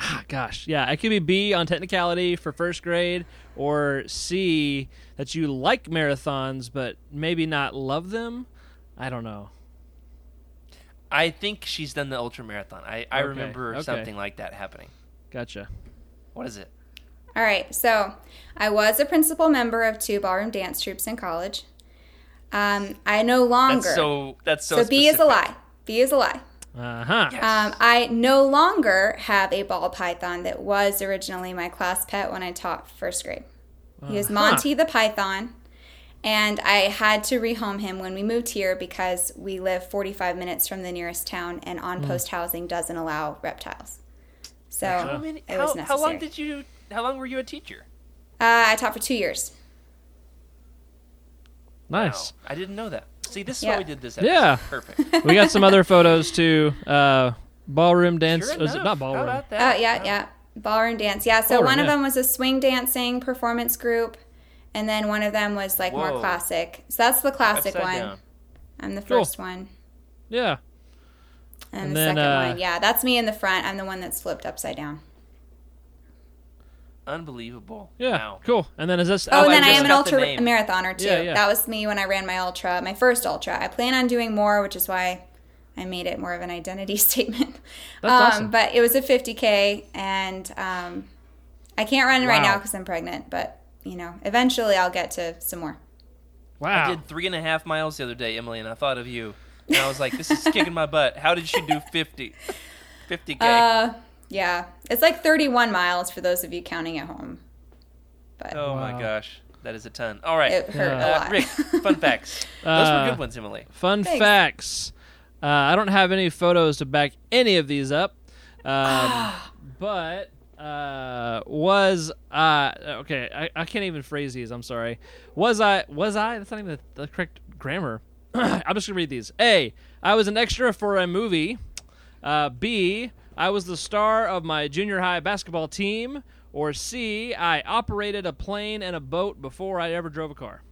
ah, gosh, yeah, it could be B on technicality for first grade, or C that you like marathons but maybe not love them. I don't know. I think she's done the ultra marathon. I, I Okay, remember okay. something like that happening. Gotcha. What is it? All right, so I was a principal member of two ballroom dance troops in college. Um, I no longer. That's so. That's so. so B is a lie. B is a lie. Uh huh. Um, I no longer have a ball python that was originally my class pet when I taught first grade. He was Uh-huh. Monty the python, and I had to rehome him when we moved here because we live 45 minutes from the nearest town, and on post housing doesn't allow reptiles. So How, many, it was how, how long did you? How long were you a teacher? uh, I taught for two years. Nice. Wow, I didn't know that. See, this is Yeah. why we did this. Episode. Yeah. Perfect. we got some other photos too. Uh, ballroom dance. Sure was it enough. not How ballroom? about Oh that? yeah, yeah, ballroom dance. Yeah, so Ballroom, one of yeah. them was a swing dancing performance group, and then one of them was like more classic. So that's the classic Upside one. down. I'm the Cool. first one. Yeah. And, And the then, second uh, one, yeah, that's me in the front. I'm the one that's flipped upside down. Unbelievable. Yeah. Wow. Cool. And then is this? Oh, and then I just am an ultra name. marathoner too. Yeah, yeah. That was me when I ran my ultra, my first ultra. I plan on doing more, which is why I made it more of an identity statement. That's um, awesome. But it was a 50k, and um, I can't run it right now because I'm pregnant. But you know, eventually I'll get to some more. Wow. I did three and a half miles the other day, Emily, and I thought of you. And I was like, this is kicking my butt. How did she do 50? 50K. Uh, yeah, it's like 31 miles for those of you counting at home. But oh Wow. my gosh. That is a ton. All right. it hurt Yeah. a Uh, lot. Rick, fun facts. Those Uh, were good ones, Emily. Fun Thanks. facts. Uh, I don't have any photos to back any of these up, um, but uh, was uh, okay. I, I can't even phrase these. I'm sorry. Was I? Was I? That's not even the, the correct grammar. I'm just gonna read these. A. I was an extra for a movie. Uh, B. I was the star of my junior high basketball team. Or C. I operated a plane and a boat before I ever drove a car.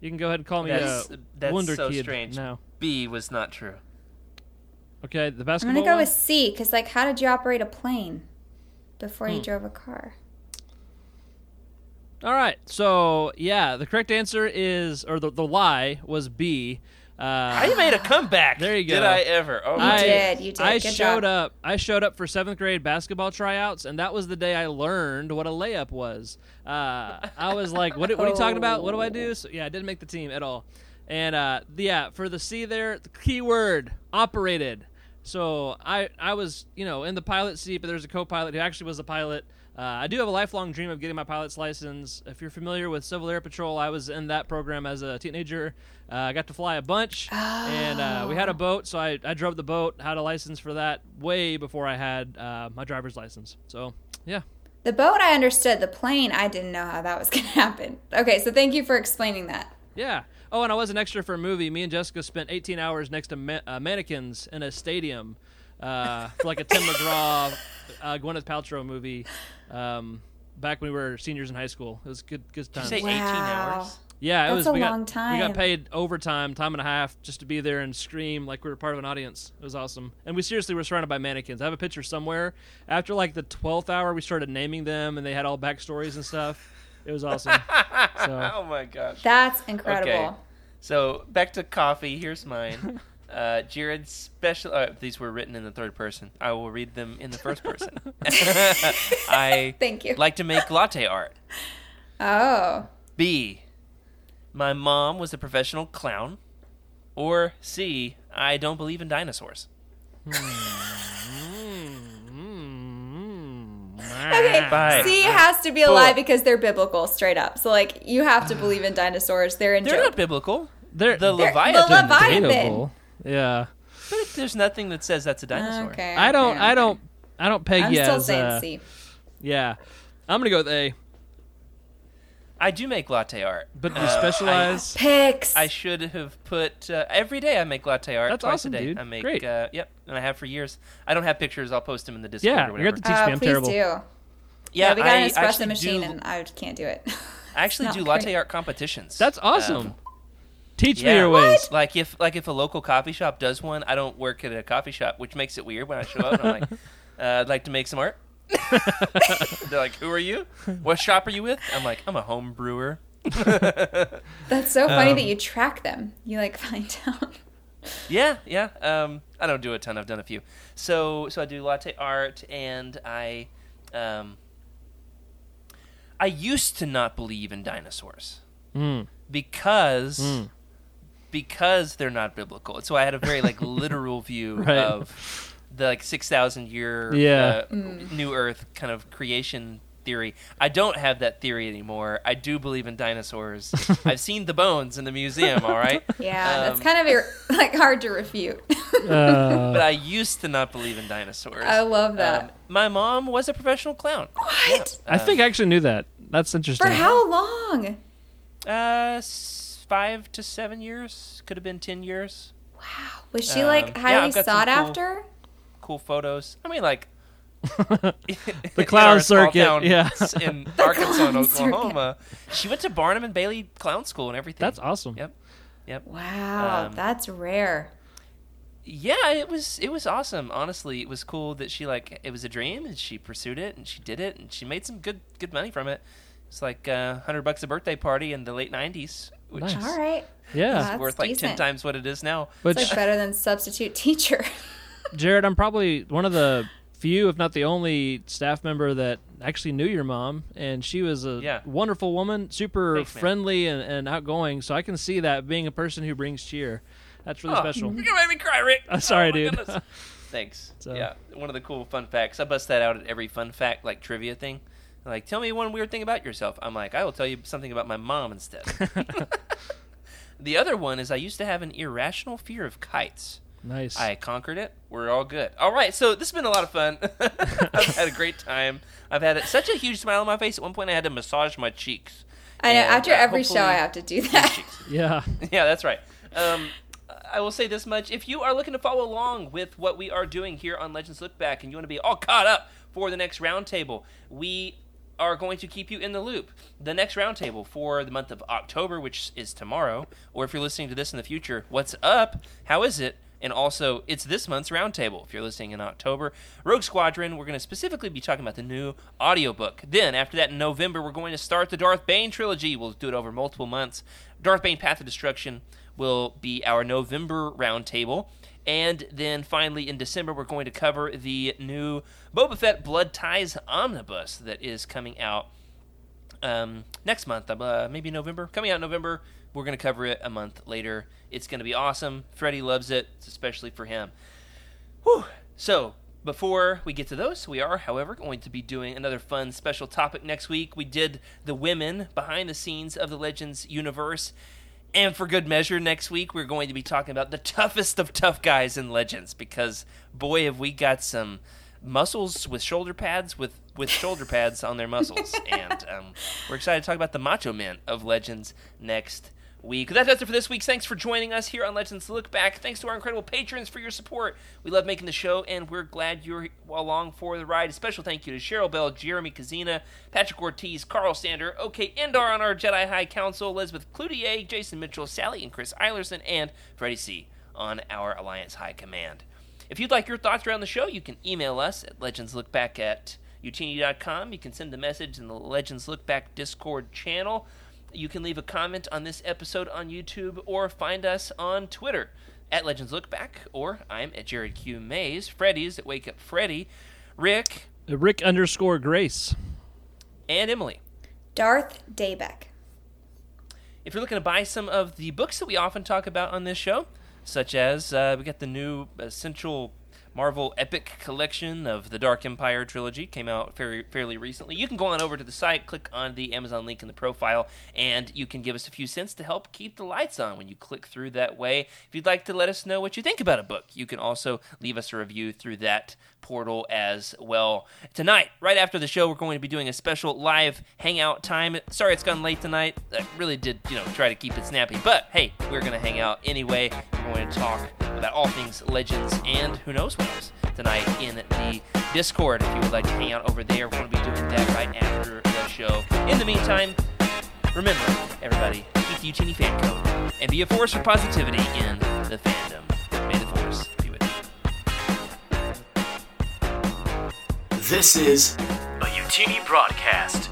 You can go ahead and call me That's, uh, that's Wonder so Kid strange. now. B was not true. Okay, the basketball. I'm gonna go one? with C because, like, how did you operate a plane before Hmm. you drove a car? All right, so yeah, the correct answer is, or the, the lie was B. Uh, I made a comeback. There you go. Did. I ever? Oh, You my I did, you did. I Good showed job. up. I showed up for seventh grade basketball tryouts, and that was the day I learned what a layup was. Uh, I was like, "What? What are you talking about? What do I do?" So yeah, I didn't make the team at all. And uh, yeah, for the C there, the keyword operated. So I I was you know in the pilot seat, but there's a co-pilot who actually was a pilot. Uh, I do have a lifelong dream of getting my pilot's license. If you're familiar with Civil Air Patrol, I was in that program as a teenager. Uh, I got to fly a bunch, and uh, we had a boat, so I, I drove the boat, had a license for that way before I had uh, my driver's license. So, yeah. The boat I understood. The plane I didn't know how that was gonna happen. Okay, so thank you for explaining that. Yeah. Oh, and I was an extra for a movie. Me and Jessica spent 18 hours next to ma- uh, mannequins in a stadium uh, for like a Tim McGraw, uh, Gwyneth Paltrow movie um, back when we were seniors in high school. It was good, good time. times. you say 18 hours? yeah, it That's was. a we got, long We got paid overtime, time and a half, just to be there and scream like we were part of an audience. It was awesome, and we seriously were surrounded by mannequins. I have a picture somewhere. After like the 12th hour, we started naming them, and they had all backstories and stuff. It was awesome. so. Oh my gosh. That's incredible. Okay. So back to coffee. Here's mine. Uh, Jared's special. Uh, these were written in the third person. I will read them in the first person. I Thank you. like to make latte art. Oh, B. My mom was a professional clown. Or C. I don't believe in dinosaurs. Okay, Bye. C has to be a Bull. lie because they're biblical, straight up. So like you have to believe in dinosaurs. They're in They're Job. not biblical. They're, The They're- Leviathan. the Leviathan. Debatable. Yeah. But there's nothing that says that's a dinosaur. Okay. I don't. okay, I don't. I don't peg I'm you still as. saying uh, C. Yeah. I'm gonna go with A. I do make latte art. But do Uh, you specialize? Picks. I should have put uh, every day. I make latte art. That's twice awesome, a day. dude. I make. Great. Uh, yep, and I have for years. I don't have pictures. I'll post them in the Discord. yeah, or you're whatever. gonna teach uh, me. I'm please terrible. do. Yeah, Yeah, we got I an espresso actually machine, do- and I can't do it. I actually It's do not latte great. art competitions. That's awesome. Teach me your ways. like if like if a local coffee shop does one, I don't work at a coffee shop, which makes it weird when I show up. And I'm like, uh, I'd like to make some art. They're like, "Who are you? What shop are you with?" I'm like, "I'm a home brewer." That's so funny Um, that you track them. You like find out. Yeah, yeah. Um, I don't do a ton. I've done a few. So, so I do latte art, and I, um, I used to not believe in dinosaurs Mm. because Mm. Because they're not biblical. So I had a very like literal view Right. of the like six thousand year Yeah. uh, new Earth kind of creation theory. I don't have that theory anymore. I do believe in dinosaurs. I've seen the bones in the museum. All right. Yeah, that's Um, kind of ir- like hard to refute. Uh, but I used to not believe in dinosaurs. I love that. Um, my mom was a professional clown. what? I think I actually knew that. That's interesting. For how long? Uh, s- five to seven years. Could have been ten years. Wow. Was she Um, like yeah, highly I've got some sought cool- after? Cool photos. I mean, like The clown in our circuit, yeah. in Arkansas and clown circuit. Oklahoma. She went to Barnum and Bailey Clown School and everything. That's awesome. Yep. Yep. Wow, Um, that's rare. Yeah, it was it was awesome. Honestly, it was cool that she like it was a dream and she pursued it and she did it and she made some good good money from it. It's like uh, hundred bucks a birthday party in the late '90s, which Nice. is All right. Yeah. That's worth like ten times what it is now. Which, It's like better than substitute teacher. Jared, I'm probably one of the few, if not the only, staff member that actually knew your mom, and she was a Yeah. wonderful woman, super Thanks, friendly and, and outgoing. So I can see that being a person who brings cheer. That's really Oh, special. You're gonna make me cry, Rick. I'm sorry, Oh, dude. Thanks. So- Yeah, one of the cool fun facts. I bust that out at every fun fact like trivia thing. They're like, tell me one weird thing about yourself. I'm like, I will tell you something about my mom instead. the other one is I used to have an irrational fear of kites. Nice. I conquered it. We're all good. All right, so this has been a lot of fun. I've had a great time. I've had such a huge smile on my face. At one point, I had to massage my cheeks. I know. And, After uh, every show, I have to do that. yeah. yeah, that's right. Um, I will say this much: if you are looking to follow along with what we are doing here on Legends Look Back, and you want to be all caught up for the next roundtable, we are going to keep you in the loop. The next roundtable for the month of October, which is tomorrow, or if you're listening to this in the future, what's up? How is it? And also, it's this month's roundtable. If you're listening in October, Rogue Squadron, we're going to specifically be talking about the new audiobook. Then, after that, in November, we're going to start the Darth Bane trilogy. We'll do it over multiple months. Darth Bane Path of Destruction will be our November roundtable. And then finally, in December, we're going to cover the new Boba Fett Blood Ties Omnibus that is coming out um, next month, uh, maybe November. Coming out November. We're going to cover it a month later. It's going to be awesome. Freddie loves it, it's especially for him. Whew. So, before we get to those, we are, however, going to be doing another fun special topic next week. We did the women behind the scenes of the Legends universe. And for good measure, next week we're going to be talking about the toughest of tough guys in Legends because, boy, have we got some muscles with shoulder pads with, with shoulder pads on their muscles. and um, we're excited to talk about the macho men of Legends next week. That does it for this week. Thanks for joining us here on Legends Look Back. Thanks to our incredible patrons for your support. We love making the show, and we're glad you're along for the ride. A special thank you to Cheryl Bell, Jeremy Kazina, Patrick Ortiz, Carl Sander, OK Endar on our Jedi High Council, Elizabeth Cloutier, Jason Mitchell, Sally and Chris Eilerson, and Freddie C on our Alliance High Command. If you'd like your thoughts around the show, you can email us at legendslookback at utini.com. You can send a message in the Legends Look Back Discord channel. You can leave a comment on this episode on YouTube or find us on Twitter at Legends Look Back, or I'm at Jared Q Mays. Freddy's at Wake Up Freddy, Rick, Rick underscore Grace. and Emily. Darth Daybeck. If you're looking to buy some of the books that we often talk about on this show, such as uh, we got the new Essential Marvel Epic Collection of the Dark Empire trilogy came out fairly, fairly recently. You can go on over to the site, click on the Amazon link in the profile, and you can give us a few cents to help keep the lights on when you click through that way. If you'd like to let us know what you think about a book, you can also leave us a review through that portal as well. Tonight, right after the show, we're going to be doing a special live hangout time. Sorry it's gone late tonight. I really did, you know, try to keep it snappy, but hey, we're going to hang out anyway. We're going to talk about all things legends and who knows what else tonight in the Discord. If you would like to hang out over there, we're going to be doing that right after the show. In the meantime, remember, everybody, keep the Utini fan code and be a force for positivity in the fandom. This is a Utini broadcast.